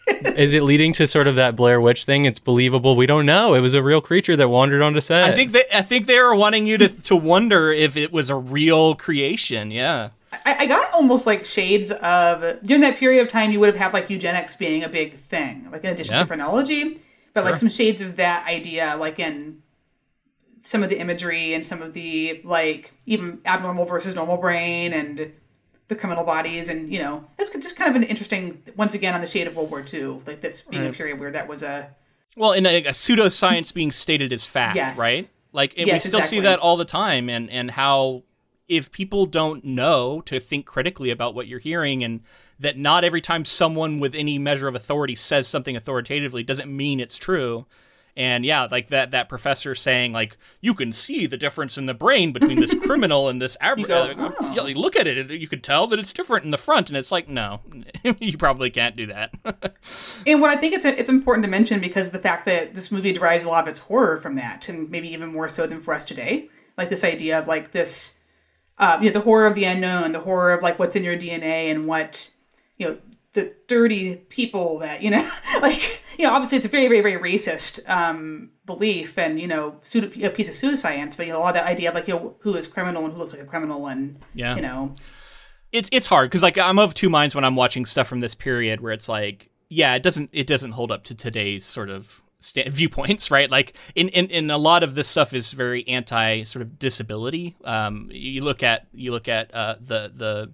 <laughs> is it leading to sort of that Blair Witch thing? It's believable. We don't know. It was a real creature that wandered onto set. I think they, I think they were wanting you to to wonder if it was a real creation. Yeah. I, I got almost like shades of during that period of time you would have had like eugenics being a big thing, like in addition yeah. to phrenology, but sure. like some shades of that idea, like in some of the imagery and some of the like even abnormal versus normal brain and the criminal bodies, and you know, it's just kind of an interesting. Once again, on the shade of World War II, like this being right. a period where that was a well, in a, a pseudoscience being stated as fact, yes. right? Like, and yes, we still exactly. see that all the time, and and how if people don't know to think critically about what you're hearing and that not every time someone with any measure of authority says something authoritatively doesn't mean it's true. And yeah like that that professor saying like you can see the difference in the brain between this <laughs> criminal and this average oh. you look at it. You could tell that it's different in the front and it's like no <laughs> you probably can't do that. <laughs> And what i think it's it's important to mention because the fact that this movie derives a lot of its horror from that and maybe even more so than for us today. Like this idea of like this uh, you know the horror of the unknown the horror of like what's in your dna and what you know the dirty people that you know <laughs> like you know obviously it's a very very very racist um, belief and you know pseudo, a piece of pseudoscience but you know a lot of that idea of like you know who is criminal and who looks like a criminal and yeah. you know. It's it's hard because like i'm of two minds when i'm watching stuff from this period where it's like yeah it doesn't it doesn't hold up to today's sort of st- viewpoints <laughs> right? Like in, in in a lot of this stuff is very anti sort of disability. Um you look at you look at uh the the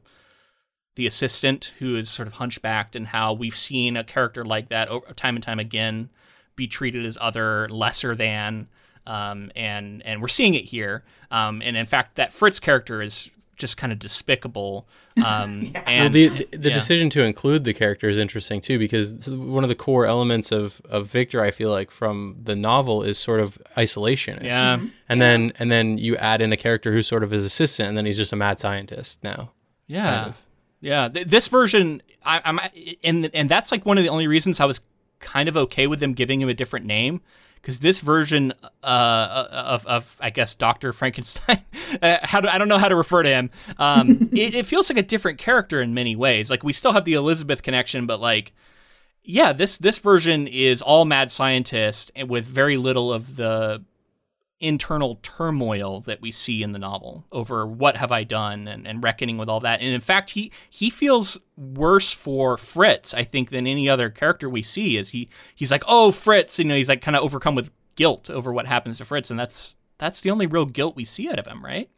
the assistant who is sort of hunchbacked and how we've seen a character like that time and time again be treated as other lesser than um, and and we're seeing it here. Um, and in fact that fritz character is just kind of despicable um, <laughs> yeah. and well, the the, the yeah. decision to include the character is interesting too because one of the core elements of, of victor i feel like from the novel is sort of isolation yeah. And then and then you add in a character who's sort of his assistant and then he's just a mad scientist now. Yeah. Kind of. Yeah, th- this version, I, am and and that's like one of the only reasons I was kind of okay with them giving him a different name because this version uh, of, of I guess Doctor Frankenstein, <laughs> uh, how do, I don't know how to refer to him. Um, <laughs> it, it feels like a different character in many ways. Like we still have the Elizabeth connection, but like yeah, this this version is all mad scientist and with very little of the internal turmoil that we see in the novel over what have I done and, and reckoning with all that. And in fact, he he feels worse for Fritz, I think, than any other character we see. Is he he's like, oh Fritz, you know, he's like kind of overcome with guilt over what happens to Fritz, and that's that's the only real guilt we see out of him, right?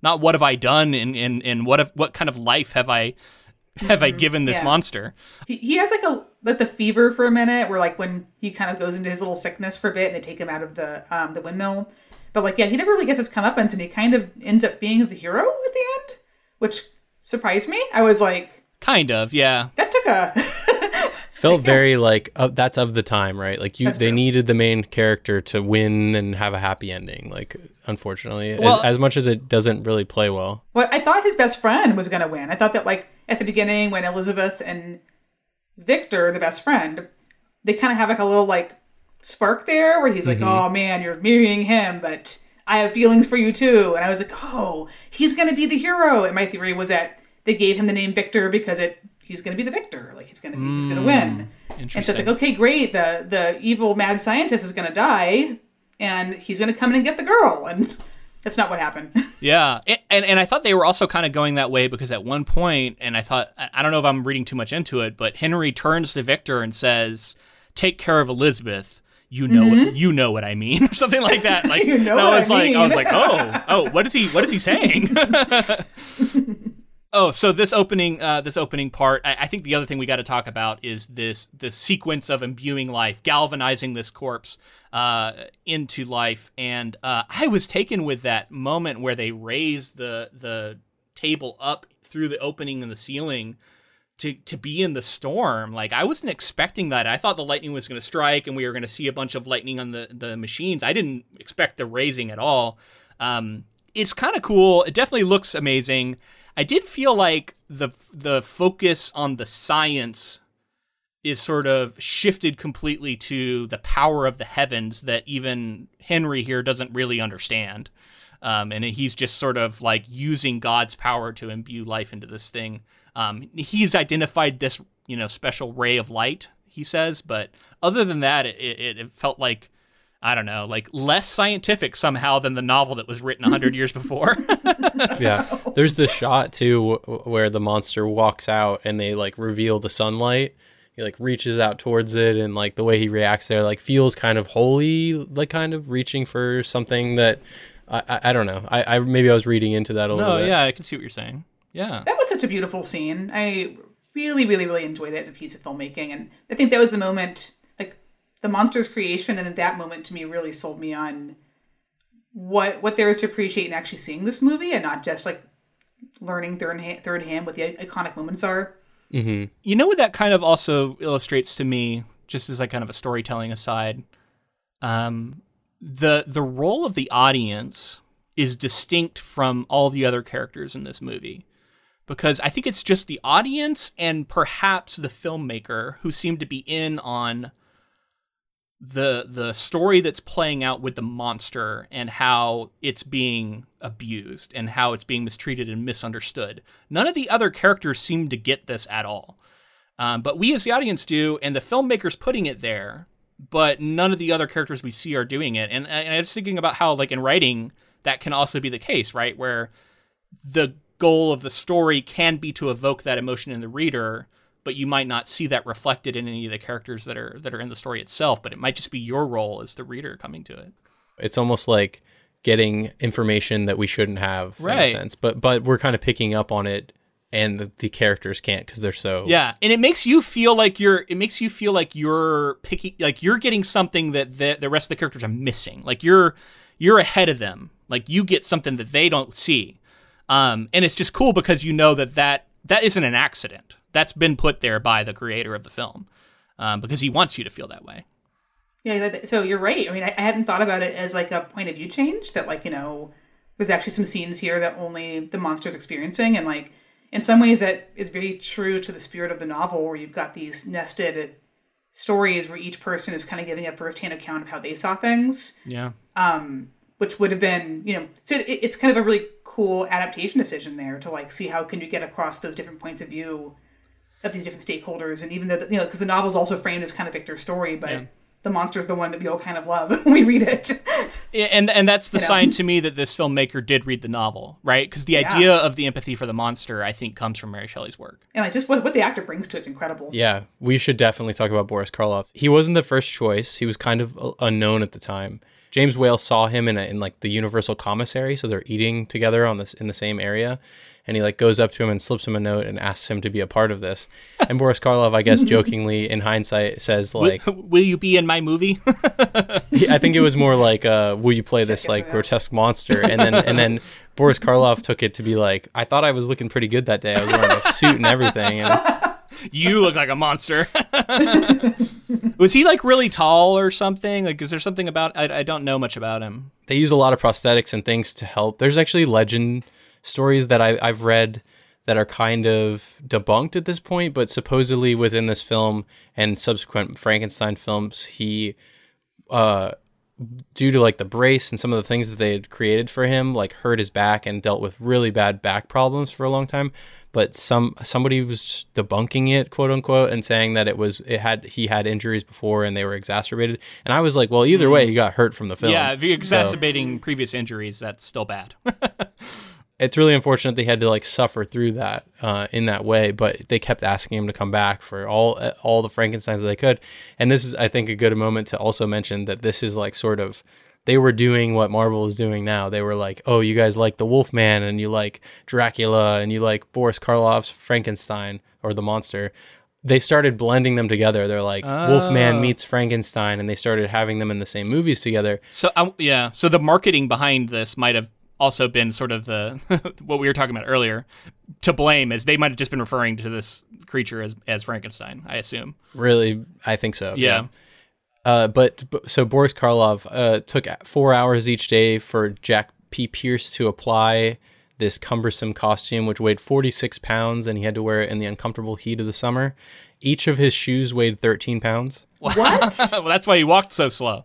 Not what have I done and and, and what have, what kind of life have I <laughs> have I mm-hmm. given this yeah. monster? He, he has like a like the fever for a minute, where like when he kind of goes into his little sickness for a bit, and they take him out of the um the windmill. But like, yeah, he never really gets his comeuppance, and he kind of ends up being the hero at the end, which surprised me. I was like, kind of, yeah. That took a felt <laughs> very like uh, that's of the time, right? Like you, that's they true. needed the main character to win and have a happy ending. Like, unfortunately, well, as, as much as it doesn't really play well. Well, I thought his best friend was going to win. I thought that like at the beginning when Elizabeth and Victor, the best friend, they kind of have like a little like spark there where he's like, mm-hmm. "Oh man, you're marrying him, but I have feelings for you too." And I was like, "Oh, he's going to be the hero." And my theory was that they gave him the name Victor because it he's going to be the victor, like he's going to be, mm, he's going to win. And so it's like, okay, great. The the evil mad scientist is going to die, and he's going to come in and get the girl. And <laughs> That's not what happened. <laughs> Yeah, and and I thought they were also kind of going that way because at one point, and I thought I don't know if I'm reading too much into it, but Henry turns to Victor and says, "Take care of Elizabeth." You know, mm-hmm. what, you know what I mean, <laughs> or something like that. Like, you know I was I like, I was like, oh, oh, what is he, what is he saying? Oh, so this opening, uh, this opening part, I, I think the other thing we got to talk about is this this sequence of imbuing life, galvanizing this corpse uh, into life, and uh, I was taken with that moment where they raise the the table up through the opening in the ceiling to to be in the storm. Like I wasn't expecting that. I thought the lightning was going to strike and we were going to see a bunch of lightning on the the machines. I didn't expect the raising at all. Um, it's kind of cool. It definitely looks amazing. I did feel like the the focus on the science is sort of shifted completely to the power of the heavens that even Henry here doesn't really understand. Um, and he's just sort of like using God's power to imbue life into this thing. Um, he's identified this, you know, special ray of light. He says, but other than that, it, it, it felt like I don't know, like less scientific somehow than the novel that was written 100 years before. <laughs> yeah. There's the shot too where the monster walks out and they like reveal the sunlight. He like reaches out towards it and like the way he reacts there like feels kind of holy, like kind of reaching for something that I, I, I don't know. I, I maybe I was reading into that a little no, bit. yeah, I can see what you're saying. Yeah. That was such a beautiful scene. I really, really, really enjoyed it as a piece of filmmaking. And I think that was the moment the monster's creation and at that moment to me really sold me on what what there is to appreciate in actually seeing this movie and not just like learning third hand, third hand what the iconic moments are. Mm-hmm. You know what that kind of also illustrates to me, just as like kind of a storytelling aside, um, the the role of the audience is distinct from all the other characters in this movie because I think it's just the audience and perhaps the filmmaker who seem to be in on the the story that's playing out with the monster and how it's being abused and how it's being mistreated and misunderstood. None of the other characters seem to get this at all. Um, but we as the audience do, and the filmmaker's putting it there, but none of the other characters we see are doing it. And, and I was thinking about how, like in writing, that can also be the case, right? Where the goal of the story can be to evoke that emotion in the reader, but you might not see that reflected in any of the characters that are that are in the story itself but it might just be your role as the reader coming to it. It's almost like getting information that we shouldn't have right. in a sense. But but we're kind of picking up on it and the, the characters can't because they're so yeah and it makes you feel like you're it makes you feel like you're picking like you're getting something that the, the rest of the characters are missing. Like you're you're ahead of them. Like you get something that they don't see. Um and it's just cool because you know that that that isn't an accident that's been put there by the creator of the film um, because he wants you to feel that way. Yeah, so you're right. I mean, I, I hadn't thought about it as like a point of view change that, like, you know, there's actually some scenes here that only the monster's experiencing. And, like, in some ways, that is very true to the spirit of the novel, where you've got these nested stories where each person is kind of giving a firsthand account of how they saw things. Yeah. Um, which would have been, you know, so it, it's kind of a really cool adaptation decision there to like see how can you get across those different points of view of these different stakeholders. And even though, you know, because the novel is also framed as kind of Victor's story, but yeah. the monster's the one that we all kind of love <laughs> when we read it. and and that's the you sign know? to me that this filmmaker did read the novel, right? Because the yeah. idea of the empathy for the monster, I think, comes from Mary Shelley's work. And like just what, what the actor brings to it's incredible. Yeah, we should definitely talk about Boris Karloff. He wasn't the first choice. He was kind of uh, unknown at the time. James Whale saw him in a, in like the Universal Commissary, so they're eating together on this in the same area, and he like goes up to him and slips him a note and asks him to be a part of this. And Boris Karloff, I guess, <laughs> jokingly in hindsight, says like, "Will, <laughs> will you be in my movie?" <laughs> I think it was more like, uh, "Will you play this like grotesque monster?" And then and then Boris Karloff took it to be like, "I thought I was looking pretty good that day. I was wearing a suit and everything." And you look like a monster. was he like really tall or something? Like, is there something about? I, I don't know much about him. They use a lot of prosthetics and things to help. There's actually legend stories that I, I've read that are kind of debunked at this point, but supposedly within this film and subsequent Frankenstein films, he uh, due to like the brace and some of the things that they had created for him, like hurt his back and dealt with really bad back problems for a long time. But some somebody was debunking it, quote unquote, and saying that it was it had he had injuries before and they were exacerbated. And I was like, well, either way, he got hurt from the film. Yeah, if you're So- exacerbating previous injuries, that's still bad. <laughs> it's really unfortunate they had to like suffer through that uh, in that way, but they kept asking him to come back for all all the Frankenstein's that they could. And this is, I think, a good moment to also mention that this is like sort of they were doing what Marvel is doing now. They were like, oh, you guys like the Wolfman and you like Dracula and you like Boris Karloff's Frankenstein or the monster. They started blending them together. They're like Wolfman meets Frankenstein, and they started having them in the same movies together. So um, yeah, so the marketing behind this might have also been sort of the <laughs> what we were talking about earlier to blame, as they might have just been referring to this creature as as Frankenstein. I assume. Really, I think so. Yeah. Uh, but, but so Boris Karloff uh, took four hours each day for Jack P. Pierce to apply this cumbersome costume, which weighed 46 pounds, and he had to wear it in the uncomfortable heat of the summer. Each of his shoes weighed 13 pounds. What? <laughs> well, that's why he walked so slow.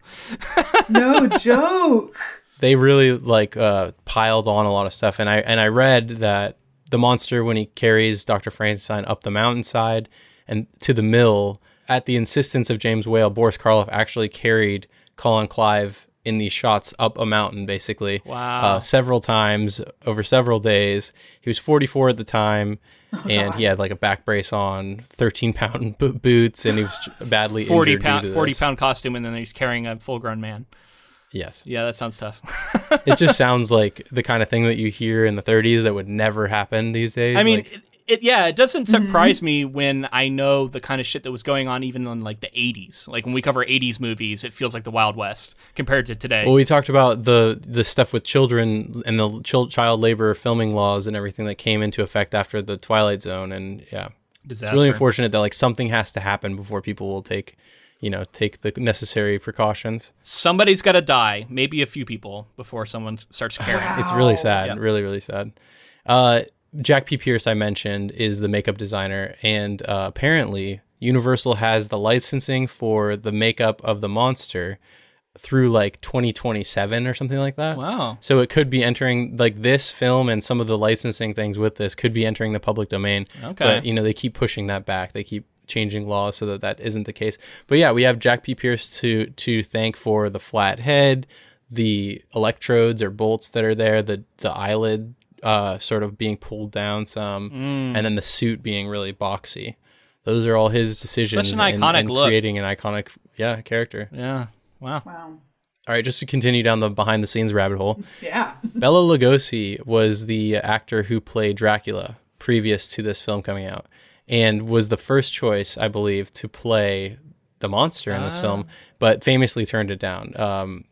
no joke. They really like uh, piled on a lot of stuff, and I and I read that the monster when he carries Doctor Frankenstein up the mountainside and to the mill at the insistence of James Whale, Boris Karloff actually carried Colin Clive in these shots up a mountain, basically. Wow. Uh, several times over several days. He was 44 at the time, <laughs> and he had like a back brace on, 13 pound <laughs> bo- boots, and he was badly Forty injured. pound, due to forty this. pound costume, and then he's carrying a full grown man. Yes. Yeah, that sounds tough. <laughs> it just <laughs> sounds like the kind of thing that you hear in the 30s that would never happen these days. I mean, Like, it, it yeah, it doesn't mm-hmm. surprise me when I know the kind of shit that was going on even in like the 80s. Like when we cover 80s movies, it feels like the Wild West compared to today. well, we talked about the the stuff with children and the chil- child labor filming laws and everything that came into effect after the Twilight Zone, and yeah, Disaster. it's really unfortunate that like something has to happen before people will take, you know, take the necessary precautions. Somebody's got to die, maybe a few people before someone starts caring. It's really sad, Yeah. really really sad. Uh, Jack P. Pierce, I mentioned, is the makeup designer, and uh, apparently Universal has the licensing for the makeup of the monster through like 2027 or something like that. Wow. So it could be entering like this film and some of the licensing things with this could be entering the public domain. Okay. But you know they keep pushing that back. They keep changing laws so that that isn't the case. But yeah, we have Jack P. Pierce to to thank for the flat head, the electrodes or bolts that are there, the the eyelid uh, sort of being pulled down some, Mm. and then the suit being really boxy. Those are all his decisions. an in- iconic in look. creating an iconic yeah character. Yeah. Wow. Wow. All right, just to continue down the behind the scenes rabbit hole. <laughs> Yeah. Bela Lugosi was the actor who played Dracula previous to this film coming out, and was the first choice, I believe, to play the monster in this film, but famously turned it down. Um,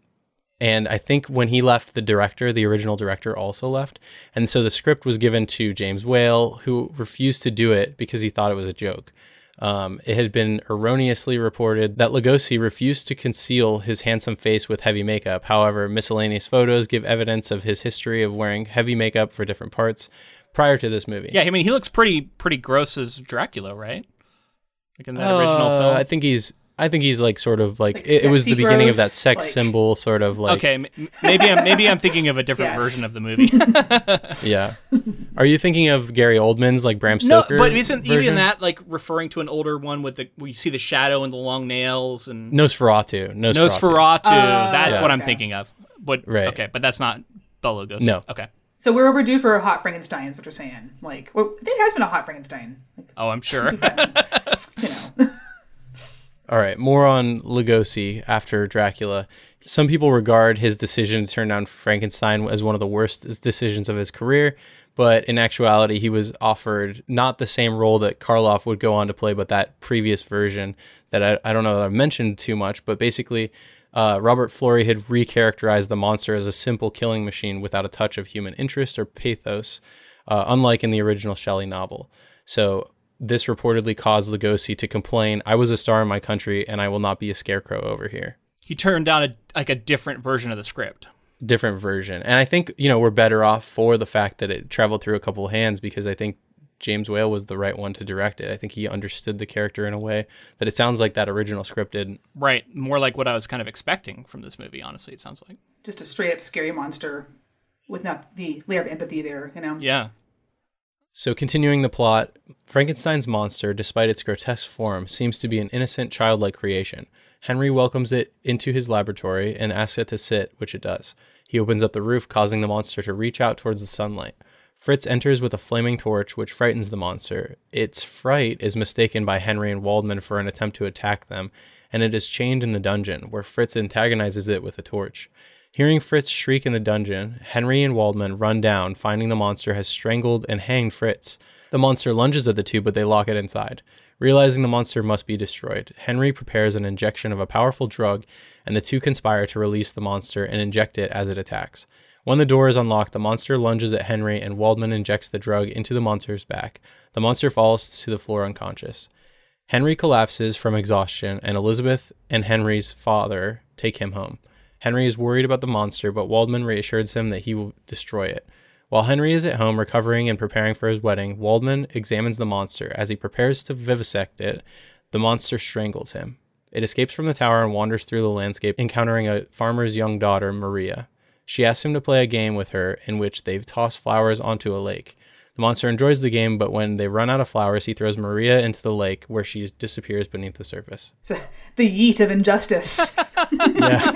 and I think when he left, the director, the original director, also left, and so the script was given to James Whale, who refused to do it because he thought it was a joke. Um, it had been erroneously reported that Lugosi refused to conceal his handsome face with heavy makeup. However, miscellaneous photos give evidence of his history of wearing heavy makeup for different parts prior to this movie. Yeah, I mean, he looks pretty pretty gross as Dracula, right? Like in that original Uh, film. I think he's. I think he's like sort of like, Like it, it was the sexy beginning of that sex like- symbol sort of like okay, m- maybe I'm maybe I'm thinking of a different Yes. version of the movie. <laughs> yeah. Are you thinking of Gary Oldman's like Bram Stoker? no, Stoker? but isn't version? even that like referring to an older one with the where you see the shadow and the long nails and Nosferatu? Nosferatu. Nosferatu? that's Yeah. what I'm okay. thinking of. But Right. okay, but that's not Bela Lugosi. No. Okay. So we're overdue for a hot Frankenstein, is what you're saying. Like, well, there has been a hot Frankenstein. Like, Oh, I'm sure. <laughs> you know. <laughs> All right, more on Lugosi after Dracula. Some people regard his decision to turn down Frankenstein as one of the worst decisions of his career, but in actuality, he was offered not the same role that Karloff would go on to play, but that previous version that I, I don't know that I've mentioned too much, but basically, uh, Robert Florey had recharacterized the monster as a simple killing machine without a touch of human interest or pathos, uh, unlike in the original Shelley novel. So this reportedly caused Lugosi to complain, "I was a star in my country, and I will not be a scarecrow over here." he turned down a like a different version of the script. Different version, and I think you know we're better off for the fact that it traveled through a couple of hands because I think James Whale was the right one to direct it. I think he understood the character in a way that it sounds like that original script didn't. Right, more like what I was kind of expecting from this movie. Honestly, it sounds like Just a straight up scary monster with not the layer of empathy there, you know? yeah. So, continuing the plot, Frankenstein's monster, despite its grotesque form, seems to be an innocent, childlike creation. Henry welcomes it into his laboratory and asks it to sit, which it does. He opens up the roof, causing the monster to reach out towards the sunlight. Fritz enters with a flaming torch, which frightens the monster. Its fright is mistaken by Henry and Waldman for an attempt to attack them, and it is chained in the dungeon, where Fritz antagonizes it with a torch. Hearing Fritz shriek in the dungeon, Henry and Waldman run down, finding the monster has strangled and hanged Fritz. The monster lunges at the two, but they lock it inside. Realizing the monster must be destroyed, Henry prepares an injection of a powerful drug, and the two conspire to release the monster and inject it as it attacks. When the door is unlocked, the monster lunges at Henry, and Waldman injects the drug into the monster's back. The monster falls to the floor unconscious. Henry collapses from exhaustion, and Elizabeth and Henry's father take him home. Henry is worried about the monster, but Waldman reassures him that he will destroy it. While Henry is at home recovering and preparing for his wedding, Waldman examines the monster. As he prepares to vivisect it, the monster strangles him. It escapes from the tower and wanders through the landscape, encountering a farmer's young daughter, Maria. She asks him to play a game with her in which they toss flowers onto a lake. The monster enjoys the game, but when they run out of flowers, he throws Maria into the lake where she disappears beneath the surface. <laughs> The yeet of injustice. Yeah.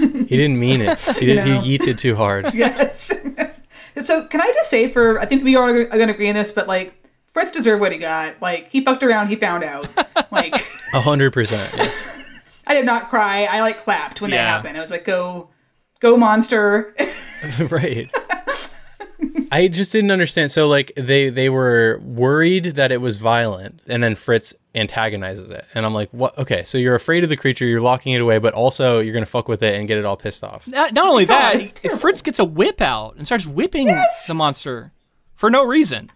he didn't mean it. He did. No. He yeeted too hard. <laughs> yes. <laughs> so can I just say for I think we all are going to agree on this, but like Fritz deserved what he got. Like he fucked around, he found out. Like A hundred percent. yeah. I did not cry. I like clapped when that happened. I was like, go, go monster. <laughs> right. I just didn't understand. So like they they were worried that it was violent, and then Fritz antagonizes it, and I'm like, what? Okay, so you're afraid of the creature, you're locking it away, but also you're gonna fuck with it and get it all pissed off. Not, not only that, it's terrible. Fritz gets a whip out and starts whipping the monster for no reason.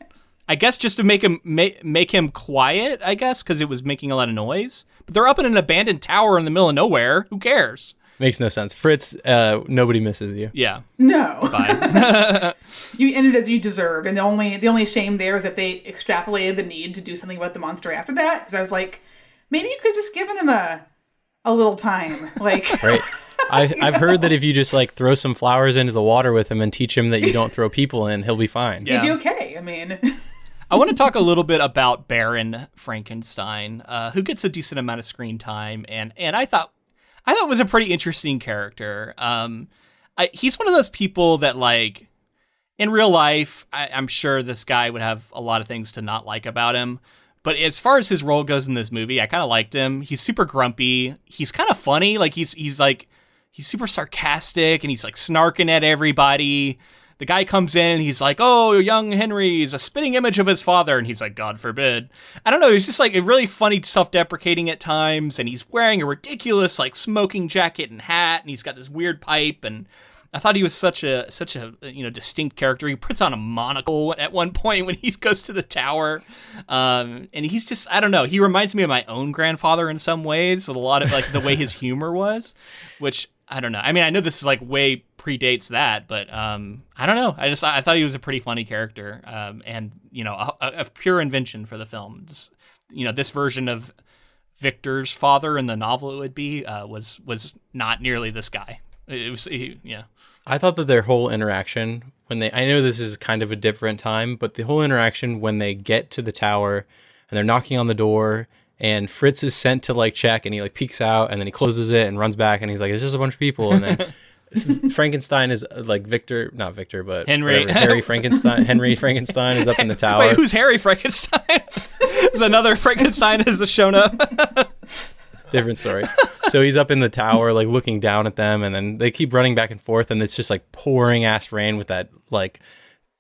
I guess just to make him make, make him quiet. I guess because it was making a lot of noise. But they're up in an abandoned tower in the middle of nowhere. Who cares? Makes no sense. Fritz, uh, nobody misses you. Yeah. no, Bye. <laughs> <laughs> you ended as you deserve, and the only the only shame there is that they extrapolated the need to do something about the monster after that. Because I was like, maybe you could just given him a a little time, like. <laughs> Right. I, I've heard that if you just like throw some flowers into the water with him and teach him that you don't throw people in, he'll be fine. Yeah. He'd be okay. I mean, I want to talk a little bit about Baron Frankenstein, uh, who gets a decent amount of screen time, and and I thought I thought was a pretty interesting character. Um, I, he's one of those people that like in real life, I, I'm sure this guy would have a lot of things to not like about him. But as far as his role goes in this movie, I kind of liked him. He's super grumpy. He's kind of funny. Like he's he's like he's super sarcastic and he's like snarking at everybody. The guy comes in and he's like, "Oh, young Henry is a spitting image of his father," and he's like, "God forbid." I don't know. He's just like a really funny, self-deprecating at times, and he's wearing a ridiculous like smoking jacket and hat, and he's got this weird pipe and. I thought he was such a such a you know distinct character. He puts on a monocle at one point when he <laughs> goes to the tower, um, and he's just I don't know. He reminds me of my own grandfather in some ways. A lot of like the way his <laughs> humor was, which I don't know. I mean, I know this is like way predates that, but um, I don't know. I just I thought he was a pretty funny character, um, and you know a, a pure invention for the film. Just, you know this version of Victor's father in the novel it would be uh, was was not nearly this guy. It was he, yeah. I thought that their whole interaction when they I know this is kind of a different time, but the whole interaction when they get to the tower and they're knocking on the door and Fritz is sent to like check and he like peeks out and then he closes it and runs back and he's like it's just a bunch of people and then <laughs> Frankenstein is uh, like Victor, not Victor, but Henry. whatever, Harry Frankenstein. <laughs> Henry Frankenstein is up in the tower. Wait, who's Harry Frankenstein? <laughs> Is another Frankenstein has shown up? <laughs> different story. so he's up in the tower, like looking down at them, and then they keep running back and forth, and it's just like pouring ass rain with that like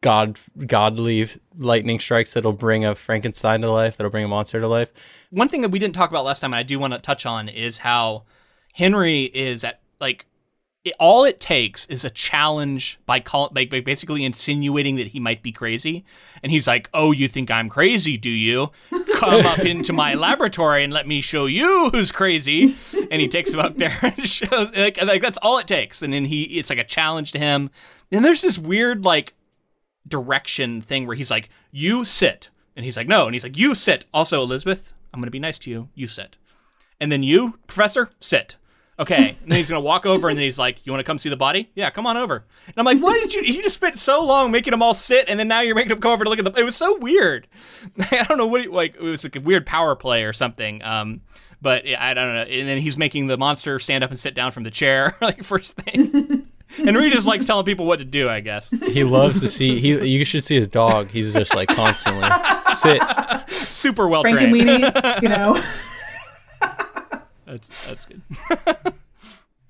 god godly lightning strikes that'll bring a Frankenstein to life, that'll bring a monster to life. One thing that we didn't talk about last time, and I do want to touch on, is how Henry is at like it, all it takes is a challenge by call by, by basically insinuating that he might be crazy, and he's like, "Oh, you think I'm crazy, do you? Come up <laughs> into my laboratory and let me show you who's crazy." And he takes him up there and <laughs> shows like, like that's all it takes, and then he it's like a challenge to him. And there's this weird like direction thing where he's like, "You sit," and he's like, "No," and he's like, "You sit." Also, Elizabeth, I'm gonna be nice to you. You sit, and then you, Professor, sit. Okay, and then he's gonna walk over, and then he's like, "You want to come see the body? Yeah, come on over." And I'm like, "Why did you? You just spent so long making them all sit, and then now you're making them come over to look at the." It was so weird. <laughs> I don't know what he, like. It was like a weird power play or something. Um, but yeah, I don't know. And then he's making the monster stand up and sit down from the chair, <laughs> like first thing. <laughs> and Reed just likes telling people what to do, I guess. He loves to see. He you should see his dog. He's just like constantly sit. Super well Frank and trained. Weenie, you know. That's that's good. <laughs>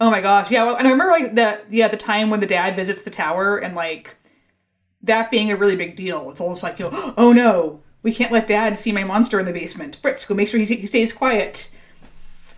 Oh my gosh, yeah, well, and I remember like the yeah the time when the dad visits the tower and like that being a really big deal. It's almost like you know, <gasps> oh no, we can't let dad see my monster in the basement. Fritz, go make sure he, he stays quiet.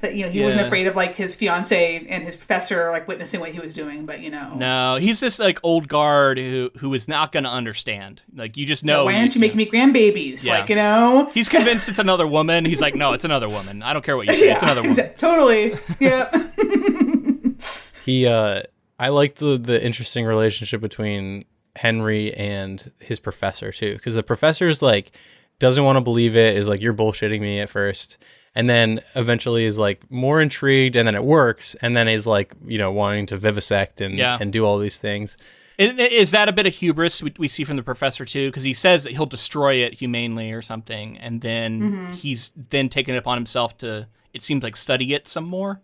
That you know he wasn't afraid of like his fiance and his professor like witnessing what he was doing, but you know, No, he's this like old guard who who is not going to understand. Like you just know. why aren't you making me grandbabies? Yeah. Like you know, <laughs> He's convinced it's another woman. He's like, no, it's another woman. I don't care what you <laughs> say. It's another woman. exa- totally, yeah. <laughs> He uh I like the the interesting relationship between Henry and his professor too because the professor's like doesn't want to believe it is like you're bullshitting me at first and then eventually is like more intrigued and then it works and then is like you know wanting to vivisect and Yeah. and do all these things Is that a bit of hubris we, we see from the professor too? Because he says that he'll destroy it humanely or something, and then Mm-hmm. he's then taken it upon himself to. It seems like study it some more.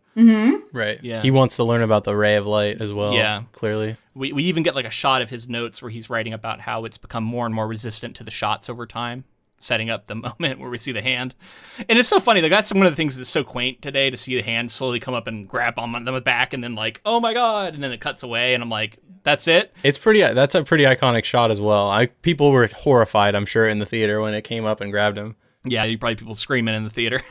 right Yeah. he wants to learn about the ray of light as well Yeah. clearly We we even get like a shot of his notes where he's writing about how it's become more and more resistant to the shots over time, setting up the <laughs> moment where we see the hand. And it's so funny. Like that's one of the things that's so quaint today to see the hand slowly come up and grab on them back, and then like, oh my god, and then it cuts away, and I'm like, that's it. it's pretty that's a pretty iconic shot as well I people were horrified I'm sure in the theater when it came up and grabbed him Yeah, you probably people screaming in the theater. <laughs>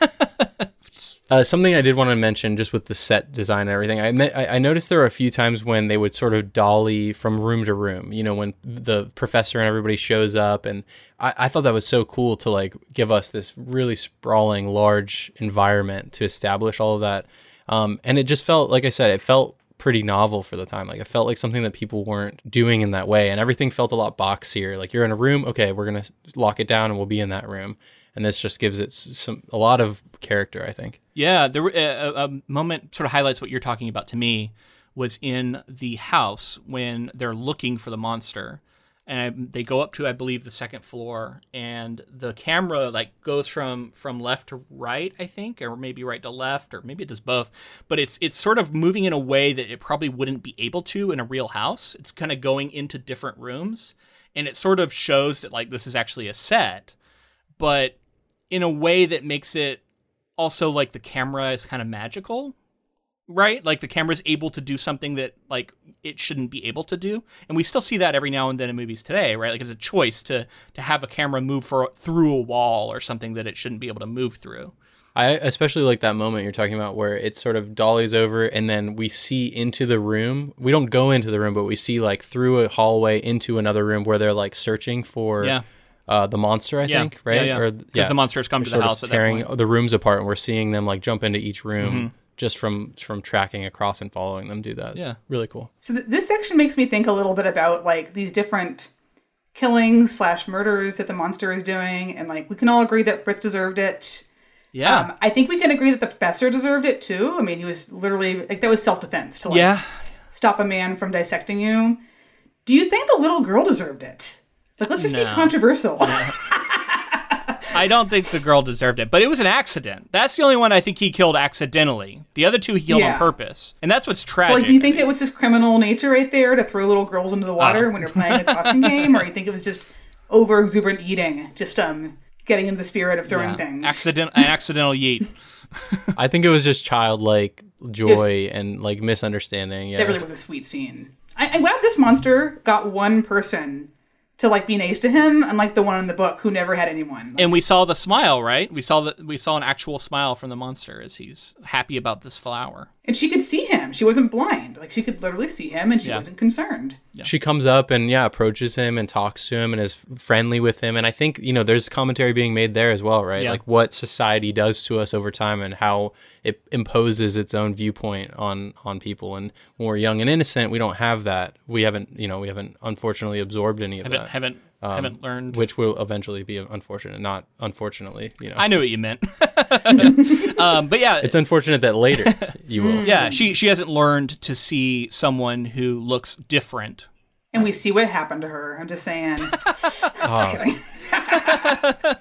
Uh, something I did want to mention, just with the set design and everything, I, me- I noticed there were a few times when they would sort of dolly from room to room. You know, when the professor and everybody shows up, and I, I thought that was so cool to like give us this really sprawling, large environment to establish all of that. Um, and it just felt, like I said, it felt pretty novel for the time. Like it felt like something that people weren't doing in that way, and everything felt a lot boxier. Like you're in a room, okay, we're gonna lock it down, and we'll be in that room. And this just gives it some a lot of character, I think. Yeah, there a moment sort of highlights what you're talking about to me was in the house when they're looking for the monster. And they go up to I believe the second floor and the camera like goes from from left to right I think or maybe right to left or maybe it does both. But it's it's sort of moving in a way that it probably wouldn't be able to in a real house. It's kind of going into different rooms. And it sort of shows that like this is actually a set. But in a way that makes it also like the camera is kind of magical right like the camera's able to do something that like it shouldn't be able to do and we still see that every now and then in movies today right like it's a choice to to have a camera move for through a wall or something that it shouldn't be able to move through I especially like that moment you're talking about where it sort of dollies over and then we see into the room. We don't go into the room, but we see like through a hallway into another room where they're like searching for Yeah. Uh, the monster, I Yeah. think, right? Yeah, yeah. Or 'Cause the monsters come to the sort of house at that tearing point. Mm-hmm. the rooms apart, and we're seeing them like jump into each room just from from tracking across and following them do that. It's Yeah. really cool. So th- this section makes me think a little bit about like these different killings slash murders that the monster is doing, and like we can all agree that Fritz deserved it. yeah Um, I think we can agree that the professor deserved it too. I mean, he was literally like that was self defense to like yeah stop a man from dissecting you. Do you think the little girl deserved it? Like, let's just be No. controversial. i don't think the girl deserved it but it was an accident that's the only one i think he killed accidentally the other two he killed Yeah. on purpose and that's what's so, tragic like, do you think it was his criminal nature right there to throw little girls into the water when you're playing a costume <laughs> game, or do you think it was just over exuberant eating, just um getting into the spirit of throwing Yeah. things? accident an accidental yeet <laughs> I think it was just childlike joy and like misunderstanding. Yeah. That really was a sweet scene. I, I'm glad this monster got one person to like be nice to him, unlike the one in the book who never had anyone. and we saw the smile right we saw the we saw an actual smile from the monster as he's happy about this flower and she could see him. She wasn't blind. Like she could literally see him, and she Yeah. wasn't concerned. She comes up and yeah, approaches him and talks to him and is friendly with him. And I think you know there's commentary being made there as well, right? Yeah. Like what society does to us over time and how it imposes its own viewpoint on on people. And when we're young and innocent, we don't have that. We haven't you know we haven't unfortunately absorbed any of Haven't that, haven't haven't learned. which will eventually be unfortunate. Not unfortunately, you know. I knew what you meant. <laughs> um, but yeah, it's unfortunate that later you will. <laughs> yeah, she she hasn't learned to see someone who looks different. And we see what happened to her. I'm just saying. Oh. <laughs> Just kidding.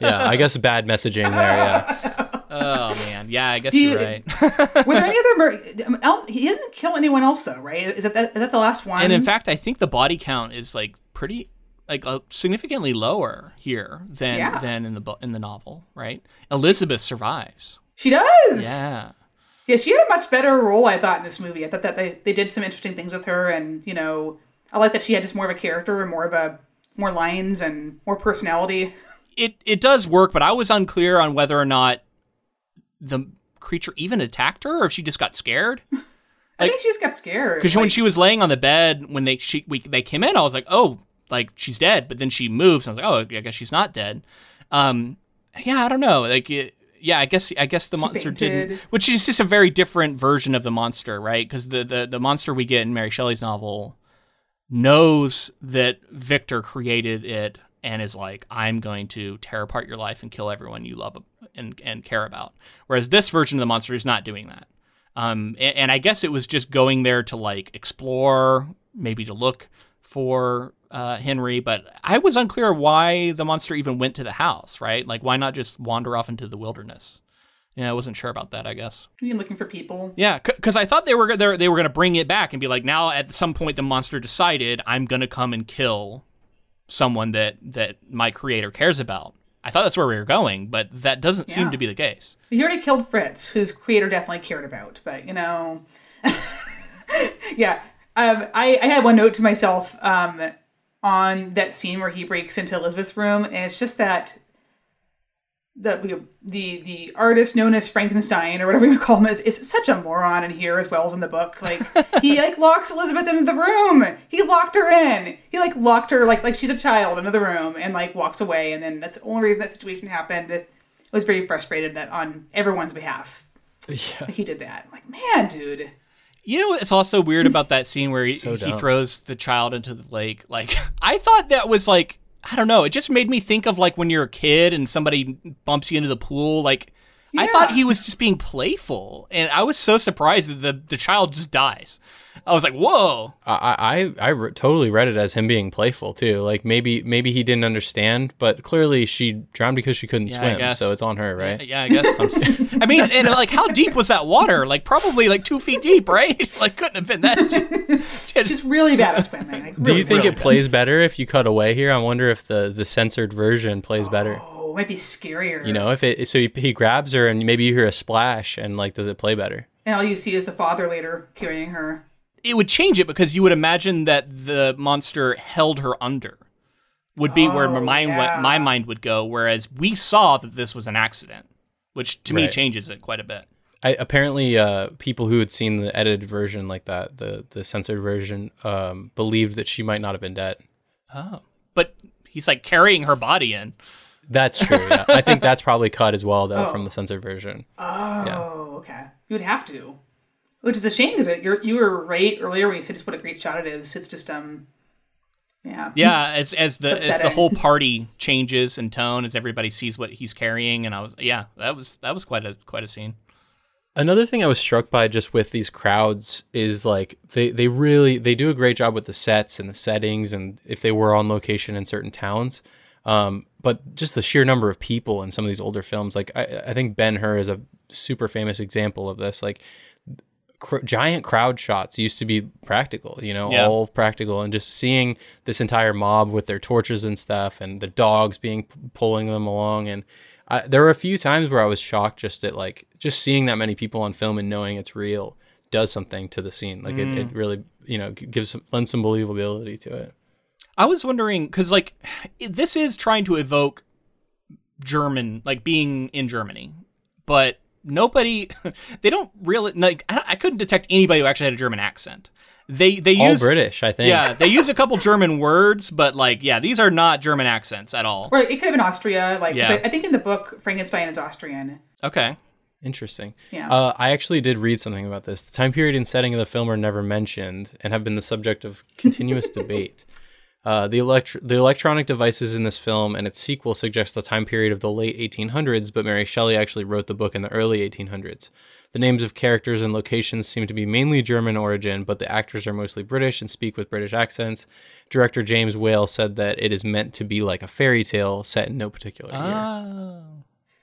Yeah, I guess bad messaging there. Yeah. Oh man, yeah, I guess you- you're right. Were there any other? Mur- El- he doesn't kill anyone else though, right? Is that, that is that the last one? And in fact, I think the body count is like pretty like uh, significantly lower here than Yeah. than in the bu- in the novel, right? Elizabeth survives. she does. Yeah. Yeah, she had a much better role, I thought, in this movie. I thought that they, they did some interesting things with her, and you know, I like that she had just more of a character and more of a more lines and more personality. It it does work, but I was unclear on whether or not the creature even attacked her or if she just got scared. <laughs> I think she just got scared. Because when she was laying on the bed when they she we, they came in, I was like, oh, like she's dead. But then she moves, and I was like, oh, I guess she's not dead. Um, yeah, I don't know. Like, it, yeah, I guess I guess the monster didn't, which is just a very different version of the monster, right? Because the, the the monster we get in Mary Shelley's novel knows that Victor created it and is like, I'm going to tear apart your life and kill everyone you love and and care about. Whereas this version of the monster is not doing that. Um, a- and, I guess it was just going there to like explore, maybe to look for uh, Henry. But I was unclear why the monster even went to the house, right? Like, why not just wander off into the wilderness? Yeah, I wasn't sure about that. I guess. you looking for people. Yeah, because I thought they were they they were going to bring it back and be like, now at some point the monster decided I'm going to come and kill someone that that my creator cares about. I thought that's where we were going, but that doesn't seem to be the case. He already killed Fritz, whose creator definitely cared about, but you know, <laughs> yeah. Um, I, I had one note to myself um, on that scene where he breaks into Elizabeth's room, and it's just that the the the artist known as Frankenstein or whatever you call him is, is such a moron in here as well as in the book. Like he <laughs> like locks Elizabeth into the room. He locked her in. He like locked her like like she's a child into the room and like walks away. And then that's the only reason that situation happened. I was very frustrated that on everyone's behalf Yeah. he did that. I'm like man, dude. You know what's also weird about that scene where he, <laughs> So he throws the child into the lake? Like, <laughs> I thought that was like, I don't know. It just made me think of like when you're a kid and somebody bumps you into the pool. Like, I thought he was just being playful, and I was so surprised that the the child just dies. I was like, whoa. I I, I re- totally read it as him being playful too. Like maybe maybe he didn't understand, but clearly she drowned because she couldn't Yeah, I swim, guess. so it's on her, right? Yeah, I guess. <laughs> I mean, and like, how deep was that water? Like, probably like two feet deep, right? <laughs> Like, couldn't have been that deep. <laughs> She's really bad at swimming. Like, Do really, you think really it bad. plays better if you cut away here? I wonder if the the censored version plays better. Oh, it might be scarier. You know, if it so he, he grabs her and maybe you hear a splash and like does it play better? and all you see is the father later carrying her. It would change it because you would imagine that the monster held her under. Would be where my Oh, mind yeah. my mind would go. Whereas we saw that this was an accident, which to me changes it quite a bit. I, apparently, uh, people who had seen the edited version like that, the the censored version, um, believed that she might not have been dead. Oh, but he's like carrying her body in. That's true. Yeah, I think that's probably cut as well though <laughs> Oh. from the censored version. Oh, okay. You would have to. Which is a shame because you you were right earlier when you said just what a great shot it is. It's just um, yeah. Yeah, as as the as the whole party changes in tone as everybody sees what he's carrying, and I was yeah, that was that was quite a quite a scene. Another thing I was struck by just with these crowds is like they, they really they do a great job with the sets and the settings and if they were on location in certain towns. Um, but just the sheer number of people in some of these older films, like I, I think Ben Hur is a super famous example of this. Like cr- giant crowd shots used to be practical, you know, Yeah. all practical, and just seeing this entire mob with their torches and stuff, and the dogs being pulling them along, and I, there were a few times where I was shocked just at like just seeing that many people on film and knowing it's real does something to the scene. Like it, it mm. really, you know, gives some, lends some believability to it. I was wondering because like <sighs> this is trying to evoke German, like being in Germany, but nobody <laughs> they don't really like I, I couldn't detect anybody who actually had a German accent. They they use All use British, I think. yeah they use a couple German words, but like yeah these are not German accents at all. Right, it could have been Austria. Like Yeah. I, I think in the book Frankenstein is Austrian. Okay, Interesting. Yeah. Uh, I actually did read something about this. The time period and setting of the film are never mentioned and have been the subject of continuous <laughs> debate. Uh, the, elect- the electronic devices in this film and its sequel suggest the time period of the late 1800s, but Mary Shelley actually wrote the book in the early 1800s. The names of characters and locations seem to be mainly German origin, but the actors are mostly British and speak with British accents. Director James Whale said that it is meant to be like a fairy tale set in no particular year. oh,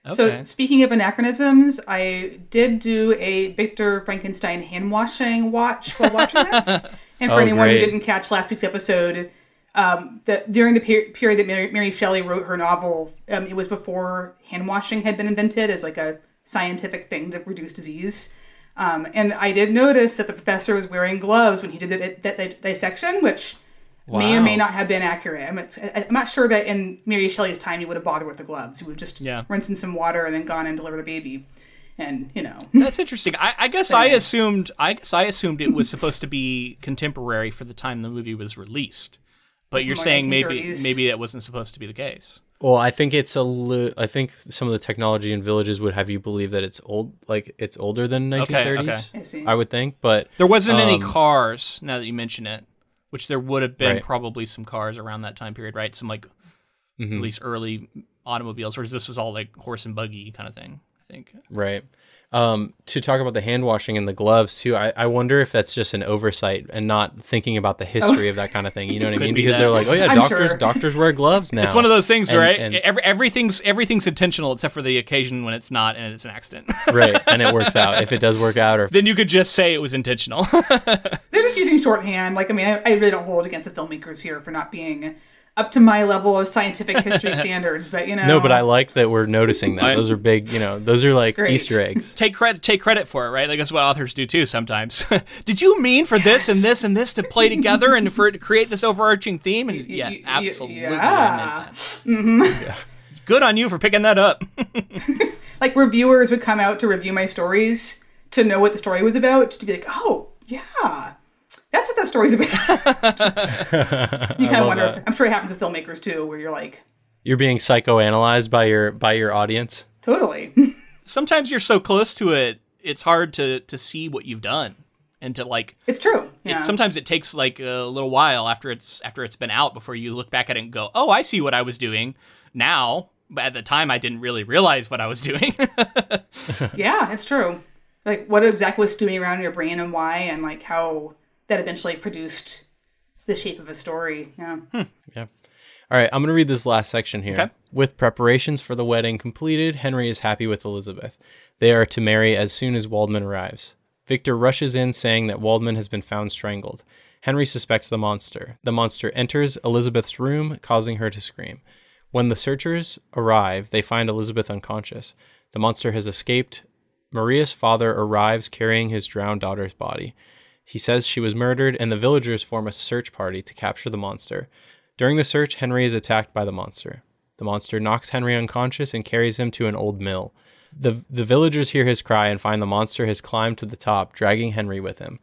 okay. So speaking of anachronisms, I did do a Victor Frankenstein hand washing watch while watching this. <laughs> and for Oh, anyone great. who didn't catch last week's episode, um, the, during the per- period that Mary, Mary Shelley wrote her novel, um, it was before hand washing had been invented as like a scientific thing to reduce disease. Um, and I did notice that the professor was wearing gloves when he did that, that, that dissection, which may or may not have been accurate. I'm, I'm not sure that in Mary Shelley's time he would have bothered with the gloves. He would just Yeah. rinse in some water and then gone and delivered a baby. And, you know. That's interesting. I, I guess I assumed. I guess I assumed it was supposed to be contemporary for the time the movie was released. But you're saying maybe maybe that wasn't supposed to be the case. Well, I think it's a li- I think some of the technology in villages would have you believe that it's old, like it's older than 1930s. okay. I see. I would think, but There wasn't any Um, cars. Now that you mention it, which there would have been Right. probably some cars around that time period, right? Some like Mm-hmm. at least early automobiles, whereas this was all like horse and buggy kind of thing. I think. right. Um, to talk about the hand washing and the gloves too, I, I wonder if that's just an oversight and not thinking about the history of that kind of thing. You know what I mean? be Because that. they're like, oh yeah, I'm doctors sure. doctors wear gloves now. It's one of those things, And- right? and- Every, everything's everything's intentional except for the occasion when it's not and it's an accident. <laughs> right, and it works out if it does work out, or then you could just say it was intentional. <laughs> They're just using shorthand. Like, I mean, I, I really don't hold against the filmmakers here for not being up to my level of scientific history <laughs> standards, but, you know. no. But I like that we're noticing that. Those are big. You know, those are like. Easter eggs. <laughs> take credit take credit for it, right? Like that's what authors do too sometimes. <laughs> Did you mean for this and this and this to play together and for it to create this overarching theme? And yeah, y- absolutely. I yeah. Mm-hmm. Mm-hmm. meant that. Good on you for picking that up. like reviewers would come out to review my stories to know what the story was about to be like oh yeah that's what that story's about <laughs> you kind of wonder if, i'm sure it happens to filmmakers too where you're like You're being psychoanalyzed by your by your audience. totally <laughs> Sometimes you're so close to it, it's hard to to see what you've done and to like it's true yeah. it, sometimes it takes like a little while after it's after it's been out before you look back at it and go, "Oh, I see what I was doing now." But at the time, I didn't really realize what I was doing. <laughs> yeah it's true like what exactly was stewing around in your brain and why and like how that eventually produced the shape of a story yeah hmm. Yeah. All right, I'm going to read this last section here. Okay. With preparations for the wedding completed, Henry is happy with Elizabeth. They are to marry as soon as Waldman arrives. Victor rushes in saying that Waldman has been found strangled. Henry suspects the monster. The monster enters Elizabeth's room, causing her to scream. When the searchers arrive, they find Elizabeth unconscious. The monster has escaped. Maria's father arrives carrying his drowned daughter's body. He says she was murdered, and the villagers form a search party to capture the monster. During the search, Henry is attacked by the monster. The monster knocks Henry unconscious and carries him to an old mill. The, the villagers hear his cry and find the monster has climbed to the top, dragging Henry with him.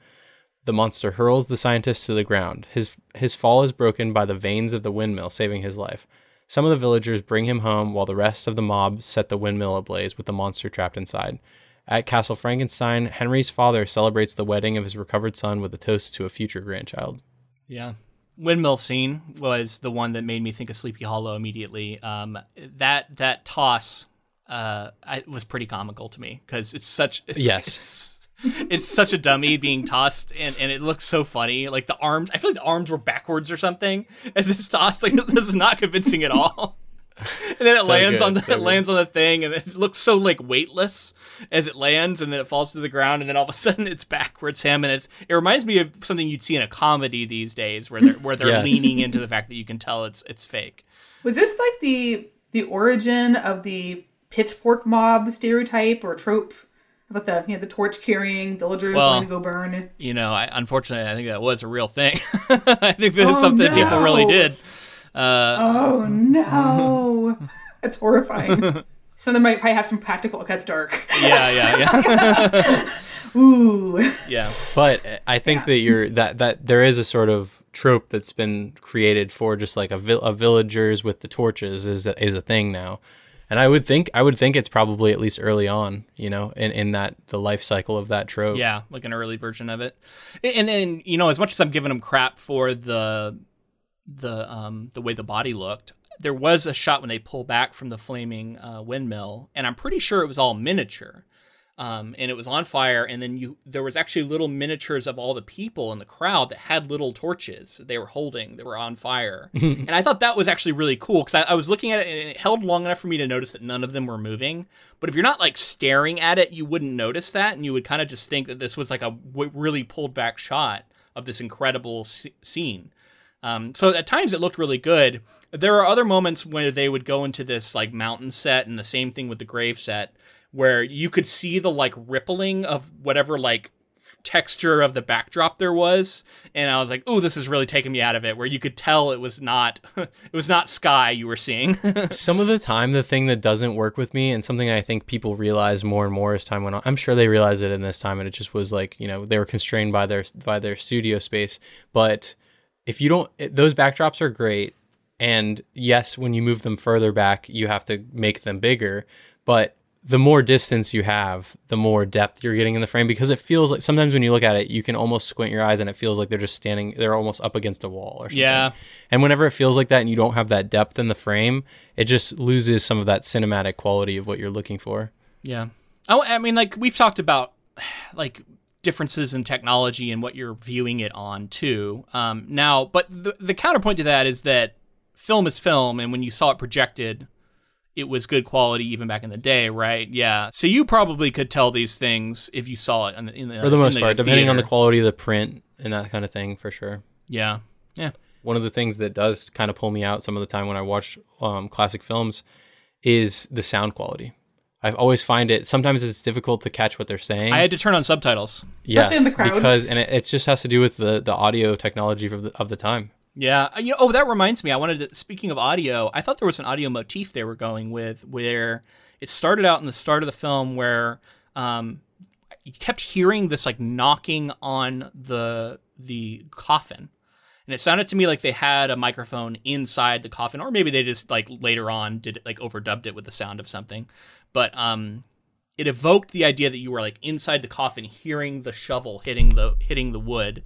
The monster hurls the scientist to the ground. His, his fall is broken by the vanes of the windmill, saving his life. Some of the villagers bring him home while the rest of the mob set the windmill ablaze with the monster trapped inside. At Castle Frankenstein, Henry's father celebrates the wedding of his recovered son with a toast to a future grandchild. Yeah. Windmill scene was the one that made me think of Sleepy Hollow immediately. Um, that that toss uh, I, was pretty comical to me because it's such it's, Yes. it's, it's such a dummy being tossed and, and it looks so funny. Like the arms, I feel like the arms were backwards or something as it's tossed. Like <laughs> this is not convincing at all. <laughs> And then it So lands good, on the so it good. lands on the thing, and it looks so like weightless as it lands, and then it falls to the ground, and then all of a <laughs> sudden it's backwards him, and it's it reminds me of something you'd see in a comedy these days, where they're where they're Yes. leaning into the fact that you can tell it's it's fake. Was this like the the origin of the pitchfork mob stereotype or trope about the you know the torch carrying villagers Well- going to go burn? You know, I, unfortunately, I think that was a real thing. <laughs> I think that's Oh, something people really did. Uh, Oh no, <laughs> that's horrifying. <laughs> So they might probably have some practical. It gets dark. Yeah, yeah, yeah. <laughs> Ooh. yeah. But I think Yeah. that you're that that there is a sort of trope that's been created for just like a, vil- a villagers with the torches is a, is a thing now. And I would think I would think it's probably at least early on, you know, in, in that the life cycle of that trope. Yeah, like an early version of it. And then, you know, as much as I'm giving them crap for the the um the way the body looked, there was a shot when they pull back from the flaming uh, windmill, and I'm pretty sure it was all miniature. Um, and it was on fire, and then you there was actually little miniatures of all the people in the crowd that had little torches they were holding that were on fire, <laughs> and I thought that was actually really cool because I, I was looking at it and it held long enough for me to notice that none of them were moving. But if you're not like staring at it, you wouldn't notice that, and you would kind of just think that this was like a w- really pulled back shot of this incredible s- scene. Um, so at times it looked really good. There are other moments where they would go into this like mountain set, and the same thing with the grave set, where you could see the like rippling of whatever like texture of the backdrop there was, and I was like, "Oh, this is really taking me out of it." Where you could tell it was not, <laughs> it was not sky you were seeing. <laughs> Some of the time, the thing that doesn't work with me, and something I think people realize more and more as time went on. I'm sure they realized it in this time, and it just was like you know they were constrained by their by their studio space. But if you don't, it- those backdrops are great, and yes, when you move them further back, you have to make them bigger. But the more distance you have, the more depth you're getting in the frame because it feels like sometimes when you look at it, you can almost squint your eyes and it feels like they're just standing, they're almost up against a wall or something. Yeah. And whenever it feels like that and you don't have that depth in the frame, it just loses some of that cinematic quality of what you're looking for. Yeah. Oh, I mean, like we've talked about, <sighs> like differences in technology and what you're viewing it on too. Um, now, but the the counterpoint to that is that film is film, and when you saw it projected, it was good quality even back in the day, right? Yeah. So you probably could tell these things if you saw it in the, in the For the most in part, depending on the quality of the print and that kind of thing, for sure. Yeah. Yeah. one of the things that does kind of pull me out some of the time when I watch um, classic films is the sound quality. I always find it sometimes it's difficult to catch what they're saying. I had to turn on subtitles. yeah, Especially in the crowds. because and it, it just has to do with the the audio technology of the of the time. Yeah. Uh, You know, oh, that reminds me. I wanted to, speaking of audio, I thought there was an audio motif they were going with where it started out in the start of the film where um, you kept hearing this like knocking on the the coffin. And it sounded to me like they had a microphone inside the coffin, or maybe they just like later on did it like overdubbed it with the sound of something. But um, it evoked the idea that you were like inside the coffin, hearing the shovel hitting the hitting the wood,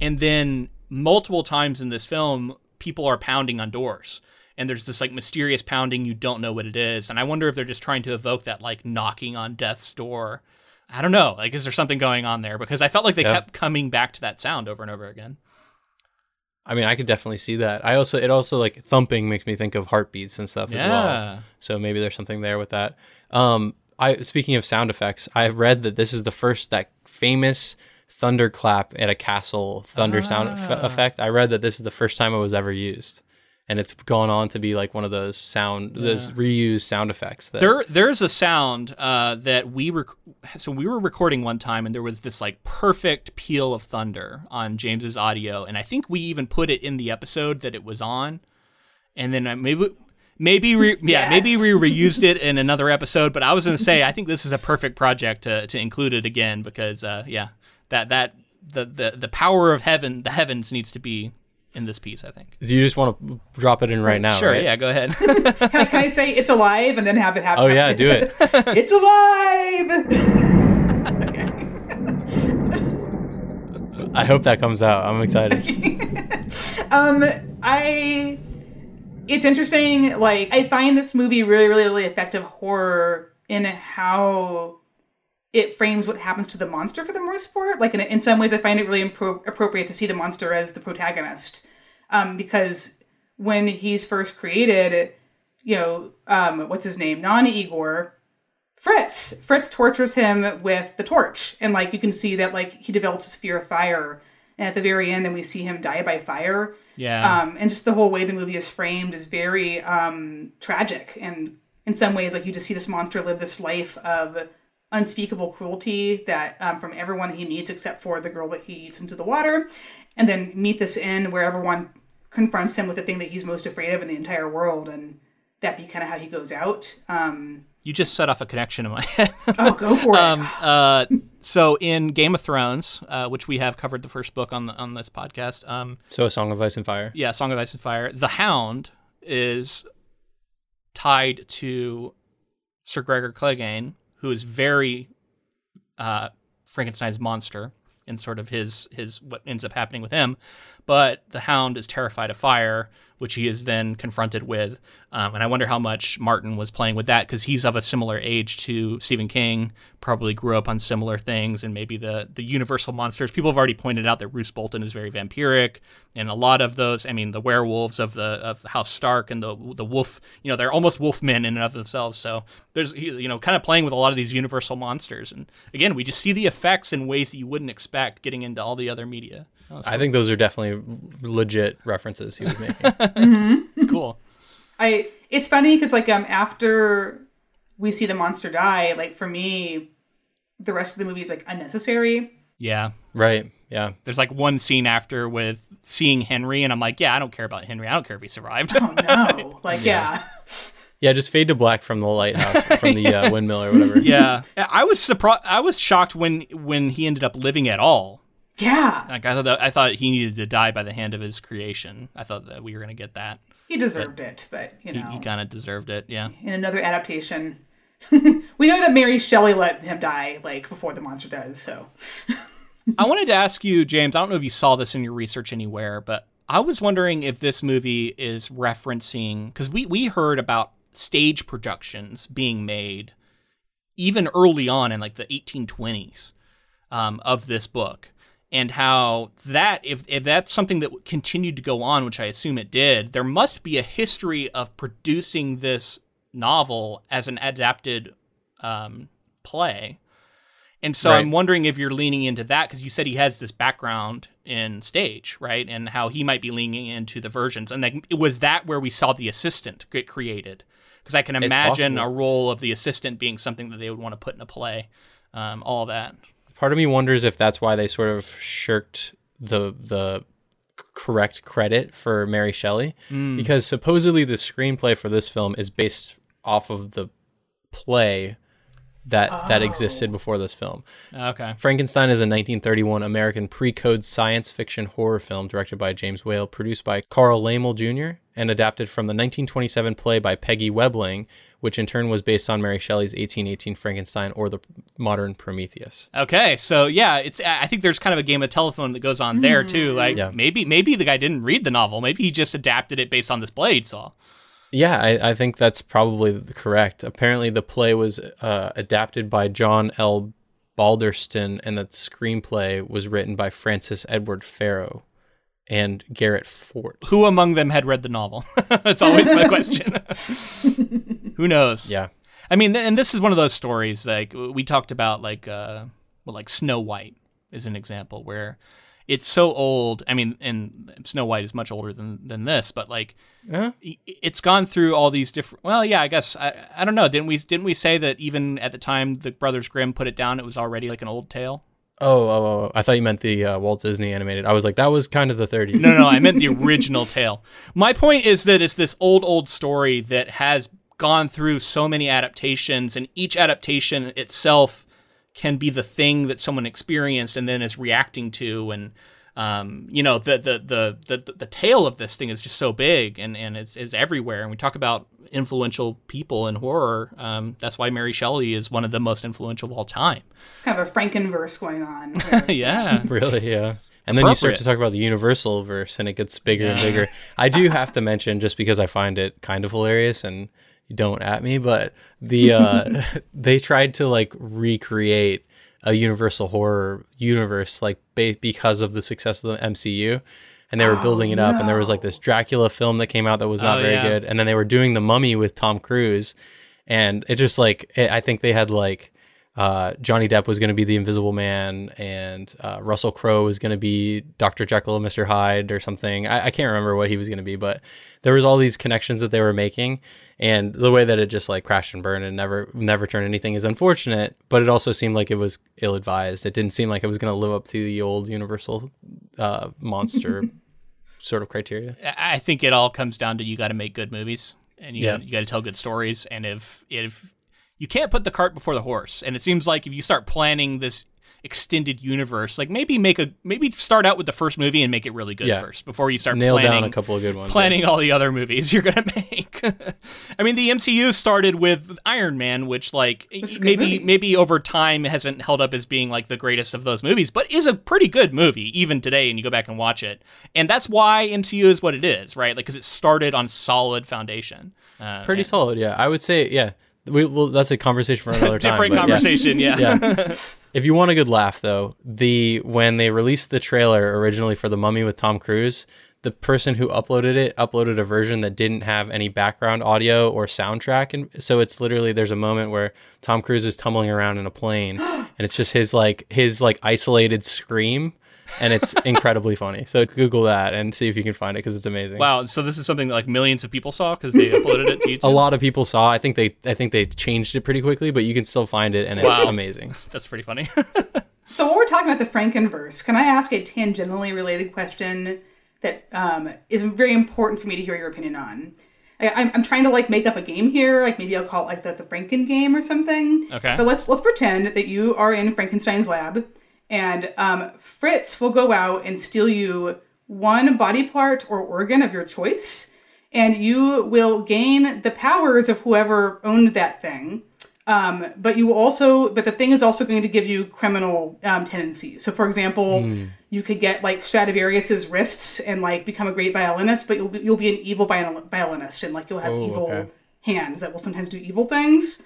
and then multiple times in this film, people are pounding on doors, and there's this like mysterious pounding you don't know what it is, and I wonder if they're just trying to evoke that like knocking on death's door. I don't know. Like, is there something going on there? Because I felt like they Yeah. kept coming back to that sound over and over again. I mean, I could definitely see that. I also it also like thumping makes me think of heartbeats and stuff as well. Yeah. So maybe there's something there with that. Um, I speaking of sound effects, I've read that this is the first that famous thunderclap at a castle thunder sound eff- Ah. effect. I read that this is the first time it was ever used, and it's gone on to be like one of those sound, those reused sound effects. That, There, there's a sound uh, that we rec- so we were recording one time, and there was this like perfect peal of thunder on James's audio, and I think we even put it in the episode that it was on, and then uh, maybe. Maybe re- <laughs> yeah, Yes. maybe we reused it in another <laughs> episode. But I was gonna say I think this is a perfect project to, to include it again because uh, yeah, that that the, the the power of heaven, the heavens needs to be in this piece. I think. Do you just want to drop it in right now? sure, right? yeah, go ahead. <laughs> Can I, can I say it's alive and then have it happen? Oh yeah, do it. <laughs> it's alive. <laughs> I hope that comes out. I'm excited. um, I. It's interesting. Like I find this movie really, really, really effective horror in how it frames what happens to the monster for the most part. Like in, in some ways, I find it really impro- appropriate to see the monster as the protagonist, um, because when he's first created, you know, um, what's his name, non Igor, Fritz. Fritz tortures him with the torch, and like you can see that like he develops this fear of fire, and at the very end, then we see him die by fire. yeah, Um, and just the whole way the movie is framed is very um, tragic, and in some ways, like you just see this monster live this life of unspeakable cruelty that um, from everyone that he meets, except for the girl that he eats into the water, and then meet this end where everyone confronts him with the thing that he's most afraid of in the entire world, and that be kind of how he goes out. Um, You just set off a connection in my <laughs> head. Oh, go for it. um, uh, so in Game of Thrones, uh, which we have covered the first book on the, on this podcast, um, So a Song of Ice and Fire. yeah, Song of Ice and Fire, the Hound is tied to Sir Gregor Clegane, who is very uh, Frankenstein's monster in sort of his his what ends up happening with him. But the Hound is terrified of fire, which he is then confronted with. Um, and I wonder how much Martin was playing with that because he's of a similar age to Stephen King, probably grew up on similar things, and maybe the the universal monsters. People have already pointed out that Roose Bolton is very vampiric, and a lot of those. I mean, the werewolves of the of House Stark and the the wolf. You know, they're almost wolf men in and of themselves. So there's you know kind of playing with a lot of these universal monsters. And again, we just see the effects in ways that you wouldn't expect getting into all the other media. Oh, I think those are definitely legit references he was making. <laughs> it's cool. I it's funny because like um after we see the monster die, like for me, the rest of the movie is like unnecessary. Yeah. right. Yeah. There's like one scene after with seeing Henry, and I'm like, yeah, I don't care about Henry. I don't care if he survived. Oh no, <laughs> like yeah. Yeah, just fade to black from the lighthouse, from the uh, <laughs> windmill or whatever. yeah, I was surprised. I was shocked when when he ended up living at all. Yeah, Like I thought, that, I thought he needed to die by the hand of his creation. I thought that we were gonna get that. he deserved it, but you He, know, he kind of deserved it. Yeah. in another adaptation, <laughs> we know that Mary Shelley let him die like before the monster does. So <laughs> I wanted to ask you, James. I don't know if you saw this in your research anywhere, but I was wondering if this movie is referencing because we we heard about stage productions being made even early on in like the 1820s um, of this book and how that if, if that's something that continued to go on which i assume it did there must be a history of producing this novel as an adapted um, play. And so Right. i'm wondering if you're leaning into that because you said he has this background in stage right? And how he might be leaning into the versions. And like was that where we saw the assistant get created? Because i can imagine a role of the assistant being something that they would want to put in a play um, all that Part of me wonders if that's why they sort of shirked the the correct credit for Mary Shelley, mm. because supposedly the screenplay for this film is based off of the play that that existed oh. before this film. okay Frankenstein is a 1931 American pre-code science fiction horror film directed by James Whale, produced by Carl Laemmle Jr., and adapted from the 1927 play by Peggy Webling, which in turn was based on Mary Shelley's 1818 Frankenstein or the modern Prometheus. Okay, so yeah, it's. I think there's kind of a game of telephone that goes on there too. Like Yeah. maybe maybe the guy didn't read the novel. Maybe he just adapted it based on this play he saw. Yeah, I, I think that's probably correct. Apparently, the play was uh, adapted by John L. Balderston, and the screenplay was written by Francis Edward Faragoh and Garrett Fort. Who among them had read the novel? <laughs> That's always my question. <laughs> Who knows? Yeah. I mean, and this is one of those stories like we talked about, like uh, well, like Snow White is an example where it's so old. I mean, and Snow White is much older than than this, but like Yeah. it's gone through all these different. Well, yeah, I guess I, I don't know. Didn't we didn't we say that even at the time the Brothers Grimm put it down, it was already like an old tale? Oh, oh, oh, I thought you meant the uh, Walt Disney animated. I was like, that was kind of the 30s. No, no, I meant the original tale. My point is that it's this old, old story that has gone through so many adaptations, and each adaptation itself can be the thing that someone experienced and then is reacting to. And um, you know, the, the the the the tale of this thing is just so big and and it's is everywhere. And we talk about influential people in horror. Um, that's why Mary Shelley is one of the most influential of all time. it's kind of a Frankenverse going on. <laughs> where- yeah. <laughs> Really, yeah. And then you start to talk about the Universal verse, and it gets bigger and bigger. I do have to mention, just because I find it kind of hilarious, and you don't at me, but the uh, <laughs> they tried to like recreate a Universal horror universe, like ba- because of the success of the MCU, and they were building it up. And there was like this Dracula film that came out that was not Oh, very yeah. good, and then they were doing the Mummy with Tom Cruise, and it just like it, I think they had like uh, Johnny Depp was going to be the Invisible Man, and uh, Russell Crowe was going to be Dr. Jekyll and Mr. Hyde or something. I, I can't remember what he was going to be, but there was all these connections that they were making, and the way that it just like crashed and burned and never never turned anything is unfortunate. But it also seemed like it was ill advised. It didn't seem like it was going to live up to the old Universal uh, monster <laughs> sort of criteria. I I think it all comes down to you got to make good movies and you Yeah. you got to tell good stories. And if if you can't put the cart before the horse. And it seems like if you start planning this extended universe, like maybe make a maybe start out with the first movie and make it really good Yeah. first before you start Nail planning down a couple of good ones. planning all the other movies <laughs> you're gonna make. <laughs> I mean, the MCU started with Iron Man, which like is maybe maybe over time hasn't held up as being like the greatest of those movies, but is a pretty good movie even today. And you go back and watch it, and that's why MCU is what it is, right? Like because it started on solid foundation. Uh, Pretty solid, yeah. I would say, yeah. We, well, that's a conversation for another <laughs> time. different but yeah. conversation, yeah. yeah. <laughs> If you want a good laugh, though, the when they released the trailer originally for The Mummy with Tom Cruise, the person who uploaded it uploaded a version that didn't have any background audio or soundtrack, and so it's literally there's a moment where Tom Cruise is tumbling around in a plane, <gasps> and it's just his like his like isolated scream, and it's <laughs> incredibly funny. So Google that and see if you can find it because it's amazing. Wow, so this is something that like millions of people saw because they uploaded it to <laughs> YouTube. A lot of people saw. I think they I think they changed it pretty quickly, but you can still find it, and it's Wow. amazing. <laughs> That's pretty funny. So while we're talking about the Frankenverse, can I ask a tangentially related question that um, is very important for me to hear your opinion on? I, I'm, I'm trying to like make up a game here, like maybe I'll call it like the, the Franken game or something. Okay. But let's let's pretend that you are in Frankenstein's lab, and um, Fritz will go out and steal you one body part or organ of your choice, and you will gain the powers of whoever owned that thing. Um, but you also, but the thing is also going to give you criminal um, tendencies. So, for example, you could get like Stradivarius's wrists and like become a great violinist, but you'll be, you'll be an evil viol- violinist and like you'll have Oh, evil okay. hands that will sometimes do evil things.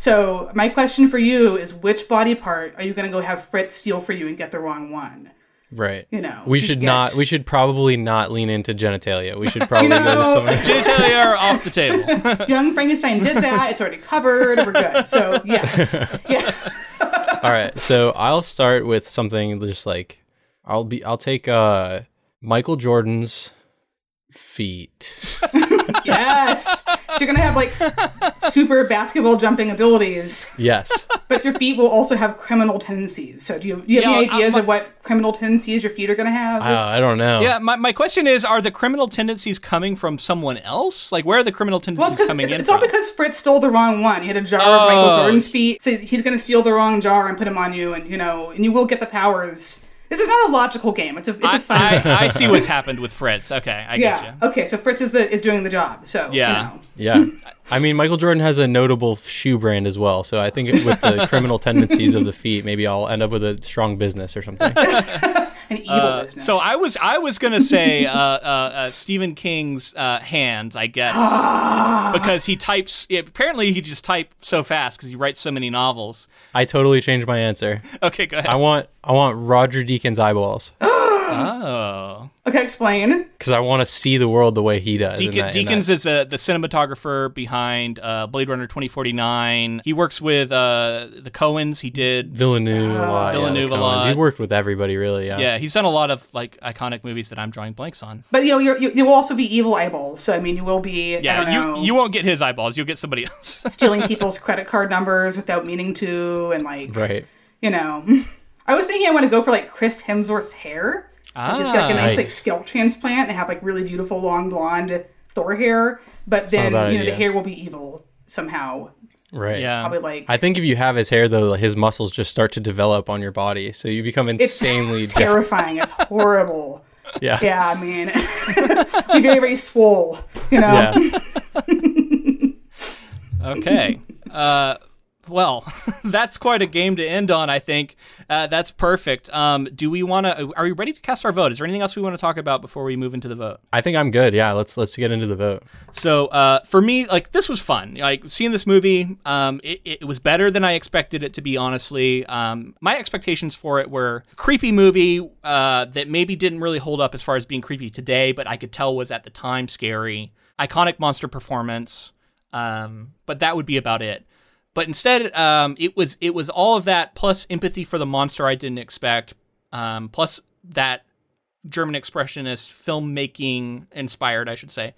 So, my question for you is, which body part are you going to go have Fritz steal for you and get the wrong one? Right. You know, we should get- not. We should probably not lean into genitalia. We should <laughs> probably go to someone. <laughs> Genitalia are off the table. <laughs> Young Frankenstein did that. It's already covered. We're good. So, yes. Yeah. All right. So I'll start with something just like I'll be. I'll take uh Michael Jordan's feet. Yes. So, you're going to have like super basketball jumping abilities. Yes. But your feet will also have criminal tendencies. So do you, do you have Yeah, any uh, ideas my- of what criminal tendencies your feet are going to have? Uh, I don't know. Yeah, my, my question is: Are the criminal tendencies coming from someone else? Like, where are the criminal well, tendencies it's coming it's, in it's all because Fritz stole the wrong one. He had a jar of Oh. Michael Jordan's feet, so he's going to steal the wrong jar and put them on you, and you know, and you will get the powers. This is not a logical game. It's a it's a I, fun. I, game. I see what's happened with Fritz. Okay, I get yeah. you. Okay. So Fritz is the is doing the job. So Yeah. You know. Yeah. I mean, Michael Jordan has a notable shoe brand as well. So I think with the criminal tendencies of the feet, maybe I'll end up with a strong business or something. <laughs> <laughs> An evil business. So I was I was gonna say uh, uh, uh, Stephen King's uh, hands, I guess, <gasps> because he types. yeah, apparently, he just types so fast because he writes so many novels. I totally changed my answer. Okay, go ahead. I want I want Roger Deakins eyeballs <gasps> oh, okay. Explain. because I want to see the world the way he does. in Deacon, that- in Deakins that- is uh, the cinematographer behind uh, Blade Runner 2049. He works with uh, the Coens. He did Villeneuve a lot. yeah, Villeneuve a lot. He worked with everybody, really. Yeah. Yeah, he's done a lot of like iconic movies that I'm drawing blanks on. But you know, you're, you you will also be evil eyeballs. So I mean, you will be. I Yeah, don't you know, you won't get his eyeballs. You'll get somebody else. <laughs> stealing people's credit card numbers without meaning to, and like Right. you know. <laughs> I was thinking I want to go for like Chris Hemsworth's hair. Like, he's got like a Ah. nice like scalp transplant and have like really beautiful long blonde Thor hair. But then not a bad you know the hair will be evil somehow. Right. yeah. Probably like I think if you have his hair though, his muscles just start to develop on your body, so you become insanely it's <laughs> terrifying. it's <laughs> horrible. Yeah. Yeah, I mean, <laughs> be very very swole. You know. Yeah. Okay. Uh, well, <laughs> that's quite a game to end on. I think uh, that's perfect. Um, do we want to? Are we ready to cast our vote? Is there anything else we want to talk about before we move into the vote? I think I'm good. Yeah. Let's let's get into the vote. So uh, for me, like this was fun. Like seeing this movie, um, it, it was better than I expected it to be. Honestly, um, my expectations for it were creepy movie uh, that maybe didn't really hold up as far as being creepy today, but I could tell was at the time scary. Iconic monster performance, um, but that would be about it. But instead, um, it was it was all of that plus empathy for the monster I didn't expect, um, plus that German expressionist filmmaking inspired, I should say,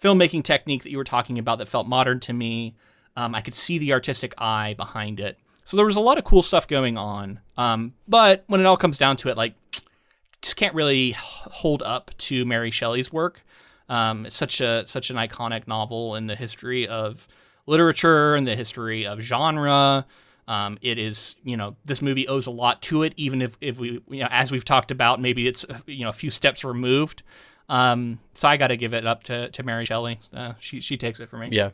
filmmaking technique that you were talking about that felt modern to me. Um, I could see the artistic eye behind it. So there was a lot of cool stuff going on. Um, but when it all comes down to it, like, just can't really hold up to Mary Shelley's work. Um, it's such a such an iconic novel in the history of literature and the history of genre. Um, it is, you know, this movie owes a lot to it, even if, if we, you know, as we've talked about, maybe it's, you know, a few steps removed. Um, so I got to give it up to, to Mary Shelley. Uh, she, she takes it for me. Yeah.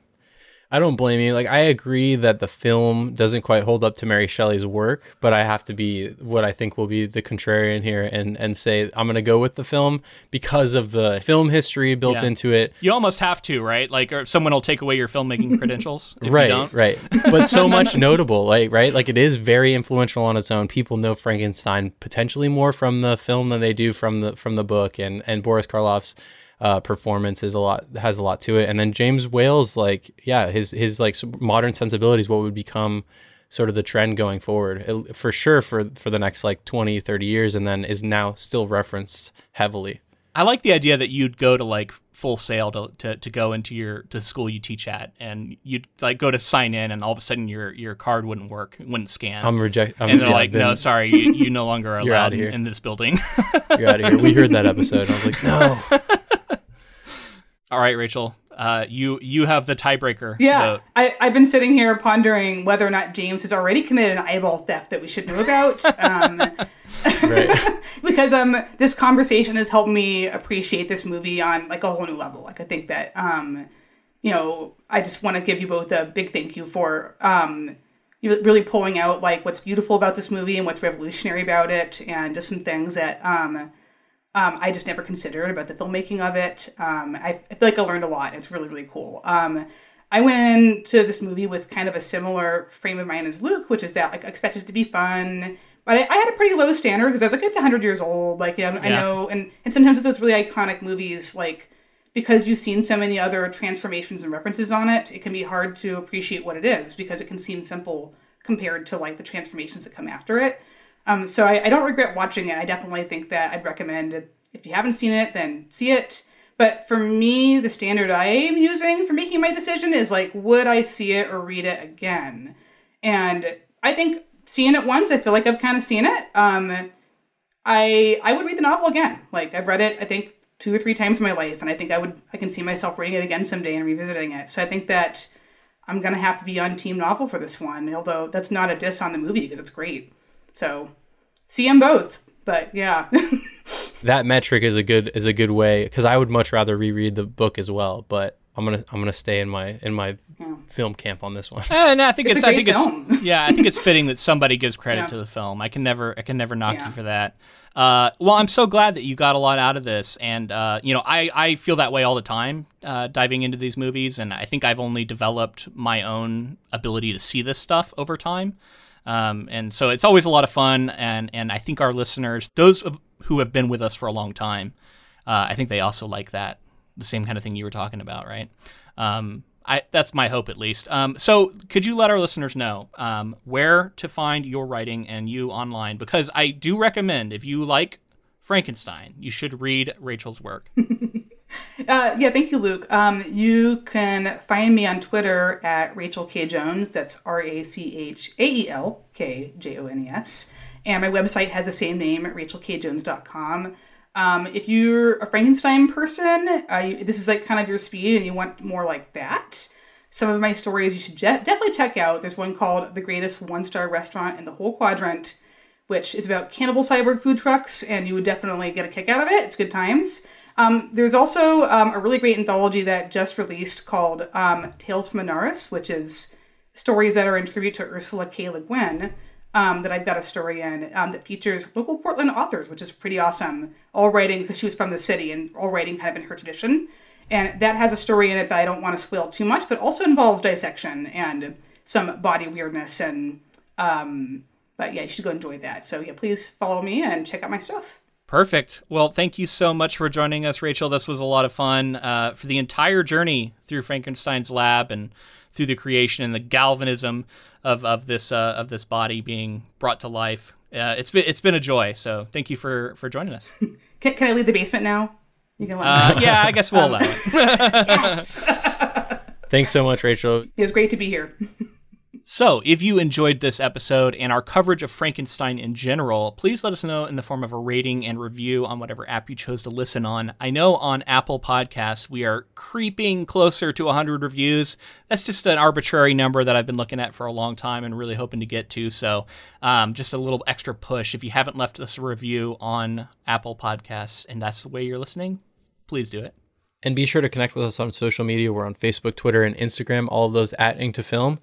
I don't blame you. Like I agree that the film doesn't quite hold up to Mary Shelley's work, but I have to be what I think will be the contrarian here and and say I'm going to go with the film because of the film history built Yeah. into it. You almost have to, right? Like, or someone will take away your filmmaking <laughs> credentials. If You right, don't. right. But so <laughs> much notable, like right, like it is very influential on its own. People know Frankenstein potentially more from the film than they do from the from the book, and and Boris Karloff's uh, performance is a lot has a lot to it. And then James Whale's like, yeah, his his like modern sensibilities, what would become sort of the trend going forward for sure for for the next like 20 30 years and then is now still referenced heavily I like the idea that you'd go to like Full Sail to, to, to go into your to school you teach at, and you'd like go to sign in, and all of a sudden your your card wouldn't work, wouldn't scan. i'm reject I'm, and they're yeah, like, no, sorry, you, you no longer are <laughs> allowed in this building. you're out of here we heard that episode i was like <laughs> no all right, Rachel, uh, you you have the tiebreaker. Yeah, vote. I, I've been sitting here pondering whether or not James has already committed an eyeball theft that we should know about. <laughs> Um, right <laughs> because um this conversation has helped me appreciate this movie on like a whole new level. Like I think that um you know I just want to give you both a big thank you for um you really pulling out like what's beautiful about this movie and what's revolutionary about it and just some things that um um, I just never considered about the filmmaking of it. Um, I, I feel like I learned a lot. It's really, really cool. Um, I went into this movie with kind of a similar frame of mind as Luke, which is that like I expected it to be fun, but I, I had a pretty low standard because I was like, it's hundred years old. Like um, I Yeah. know, and and sometimes with those really iconic movies, like because you've seen so many other transformations and references on it, it can be hard to appreciate what it is because it can seem simple compared to like the transformations that come after it. Um, so I, I don't regret watching it. I definitely think that I'd recommend it. if you haven't seen it, then see it. But for me, the standard I am using for making my decision is like, would I see it or read it again? And I think seeing it once, I feel like I've kind of seen it. Um, I I would read the novel again. Like I've read it, I think two or three times in my life, and I think I would I can see myself reading it again someday and revisiting it. So I think that I'm gonna have to be on team novel for this one. Although that's not a diss on the movie because it's great. So see them both. But yeah, <laughs> that metric is a good is a good way because I would much rather reread the book as well. But I'm gonna I'm gonna stay in my in my film camp on this one. And I think It's it's, a I great think film. it's <laughs> yeah, I think it's fitting that somebody gives credit Yeah. to the film. I can never I can never knock Yeah. you for that. Uh, well, I'm so glad that you got a lot out of this, and uh, you know, I, I feel that way all the time uh, diving into these movies, and I think I've only developed my own ability to see this stuff over time. Um, and so it's always a lot of fun, and and I think our listeners, those who have been with us for a long time, uh, I think they also like that the same kind of thing you were talking about, right? Um, I, that's my hope, at least. Um, so, could you let our listeners know um, where to find your writing and you online? Because I do recommend, if you like Frankenstein, you should read Rachael's work. <laughs> Uh, yeah, thank you, Luke. Um, you can find me on Twitter at Rachael K Jones. That's R A C H A E L K J O N E S. And my website has the same name rachaelkjones.com. Um, if you're a Frankenstein person, uh, you, this is like kind of your speed and you want more like that. Some of my stories you should je- definitely check out. There's one called The Greatest One Star Restaurant in the Whole Quadrant, which is about cannibal cyborg food trucks, and you would definitely get a kick out of it. It's good times. Um, there's also um, a really great anthology that just released called um, Tales from Anarres, which is stories that are in tribute to Ursula K. Le Guin. Um, that I've got a story in um, that features local Portland authors, which is pretty awesome. All writing because she was from the city and all writing kind of in her tradition. And that has a story in it that I don't want to spoil too much, but also involves dissection and some body weirdness. And um, but yeah, you should go enjoy that. So yeah, please follow me and check out my stuff. Perfect. Well, thank you so much for joining us, Rachael. This was a lot of fun. Uh, for the entire journey through Frankenstein's lab and through the creation and the galvanism of, of this uh, of this body being brought to life, uh, it's been it's been a joy. So thank you for for joining us. <laughs> Can, can I leave the basement now? You can let me. Uh, yeah, I guess we'll allow it. <laughs> yes. Thanks so much, Rachael. It was great to be here. <laughs> So, if you enjoyed this episode and our coverage of Frankenstein in general, please let us know in the form of a rating and review on whatever app you chose to listen on. I know on Apple Podcasts we are creeping closer to 100 reviews. That's just an arbitrary number that I've been looking at for a long time and really hoping to get to. So, um, just a little extra push. If you haven't left us a review on Apple Podcasts and that's the way you're listening, please do it. And be sure to connect with us on social media. We're on Facebook, Twitter, and Instagram, all of those at Ink to Film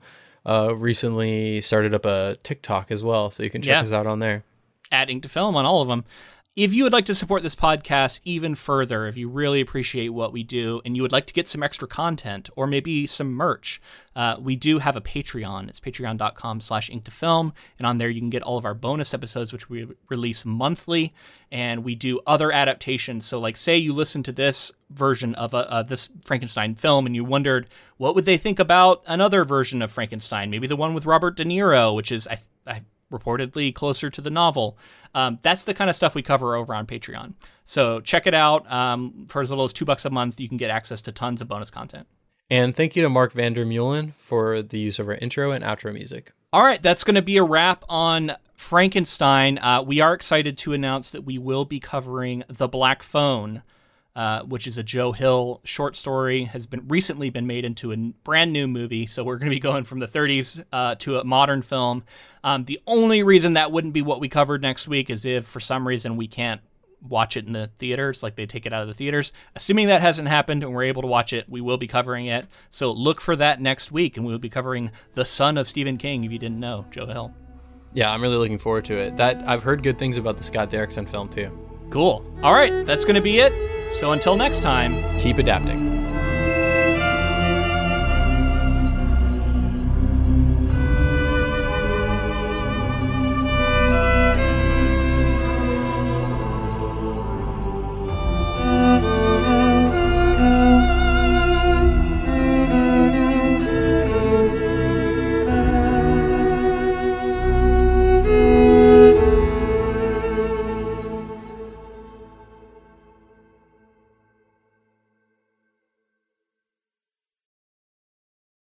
uh, recently started up a TikTok as well, so you can check yeah. us out on there. Adding to film on all of them. If you would like to support this podcast even further, if you really appreciate what we do and you would like to get some extra content or maybe some merch, uh, we do have a Patreon. It's patreon.com slash inktofilm. And on there you can get all of our bonus episodes, which we release monthly. And we do other adaptations. So like say you listen to this version of a, uh, this Frankenstein film and you wondered, what would they think about another version of Frankenstein? Maybe the one with Robert De Niro, which is, I, I reportedly closer to the novel. Um, that's the kind of stuff we cover over on Patreon. So check it out. Um, for as little as two bucks a month, you can get access to tons of bonus content. And thank you to Mark Vandermeulen for the use of our intro and outro music. All right, that's going to be a wrap on Frankenstein. Uh, we are excited to announce that we will be covering The Black Phone uh, which is a Joe Hill short story, has been recently been made into a brand new movie. So we're going to be going from the 30s uh, to a modern film. Um, the only reason that wouldn't be what we covered next week is if for some reason we can't watch it in the theaters, like they take it out of the theaters. Assuming that hasn't happened and we're able to watch it, we will be covering it. So look for that next week, and we will be covering the son of Stephen King. If you didn't know, Joe Hill. Yeah, I'm really looking forward to it. That I've heard good things about the Scott Derrickson film too. Cool. All right, that's going to be it. So until next time, keep adapting.